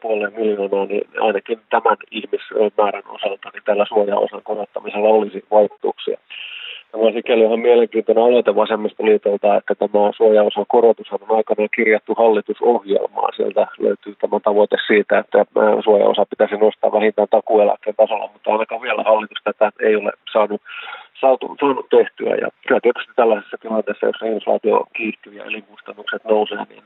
puoleen miljoonaa, niin ainakin tämän ihmismäärän osalta niin tällä suojaosan korottamisella olisi vaikutuksia. Tämä on sikäli ihan mielenkiintoinen aloite vasemmistoliitolta, että tämä suojaosan korotus on aikanaan kirjattu hallitusohjelmaan. Sieltä löytyy tämä tavoite siitä, että suojaosa pitäisi nostaa vähintään takueläkkeen tasolla, mutta ainakaan vielä hallitus tätä ei ole saanut saatu, saanut tehtyä. Ja kyllä tietysti tällaisessa tilanteessa, jossa inflaatio kiihtyy ja elinkustannukset nousee, niin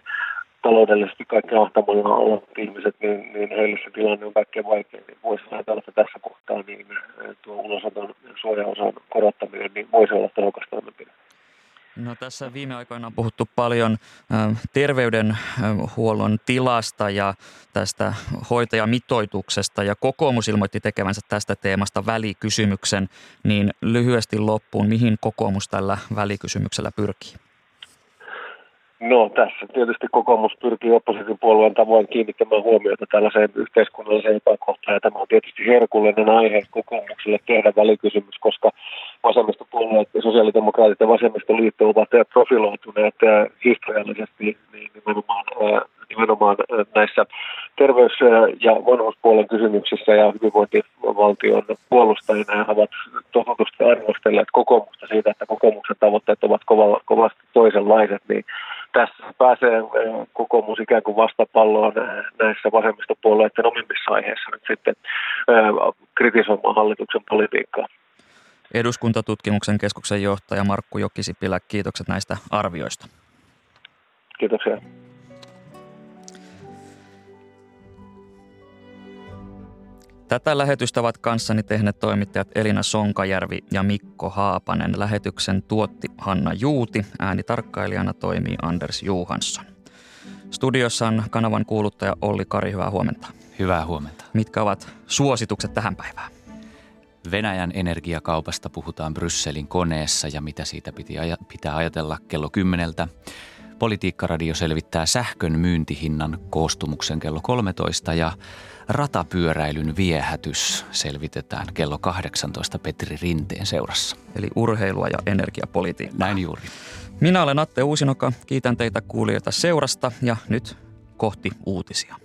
taloudellisesti kaikki ahtamalla olevat ihmiset, niin, niin heille se tilanne on kaikkein vaikein. Niin voisi ajatella, että tässä kohtaa niin tuo ulosoton suojaosan korottaminen niin voisi olla tehokas toimenpide. No tässä viime aikoina on puhuttu paljon terveydenhuollon tilasta ja tästä hoitajamitoituksesta ja kokoomus ilmoitti tekevänsä tästä teemasta välikysymyksen, niin lyhyesti loppuun, mihin kokoomus tällä välikysymyksellä pyrkii? No tässä tietysti kokoomus pyrkii oppositiopuolueen tavoin kiinnittämään huomiota tällaiseen yhteiskunnalliseen epäkohtaan. Ja tämä on tietysti herkullinen aihe kokoomukselle tehdä välikysymys, koska vasemmistopuolueet, sosiaalidemokraatit ja vasemmistoliitto ovat profiloituneet historiallisesti niin nimenomaan, nimenomaan näissä terveys- ja vanhuspuolen kysymyksissä ja hyvinvointivaltion puolustajina ja ovat totutusti arvostelleet kokoomusta siitä, että kokoomuksen tavoitteet ovat kovasti toisenlaiset, niin tässä pääsee eh, kokoomus ikään kuin vastapalloon eh, näissä vasemmistopuolueiden omimmissa aiheissa nyt sitten eh, kritisoimaan hallituksen politiikkaa. Eduskuntatutkimuksen keskuksen johtaja Markku Jokisipilä, kiitokset näistä arvioista. Kiitoksia. Tätä lähetystä ovat kanssani tehneet toimittajat Elina Sonkajärvi ja Mikko Haapanen. Lähetyksen tuotti Hanna Juuti, äänitarkkailijana toimii Anders Johansson. Studiossa on kanavan kuuluttaja Olli Kari, hyvää huomenta. Hyvää huomenta. Mitkä ovat suositukset tähän päivään? Venäjän energiakaupasta puhutaan Brysselin koneessa ja mitä siitä pitää ajatella kello kymmeneltä. Politiikkaradio selvittää sähkön myyntihinnan koostumuksen kello 13 ja ratapyöräilyn viehätys selvitetään kello 18 Petri Rinteen seurassa. Eli urheilua ja energiapolitiikkaa. Näin juuri. Minä olen Atte Uusinoka, kiitän teitä kuulijoita seurasta ja nyt kohti uutisia.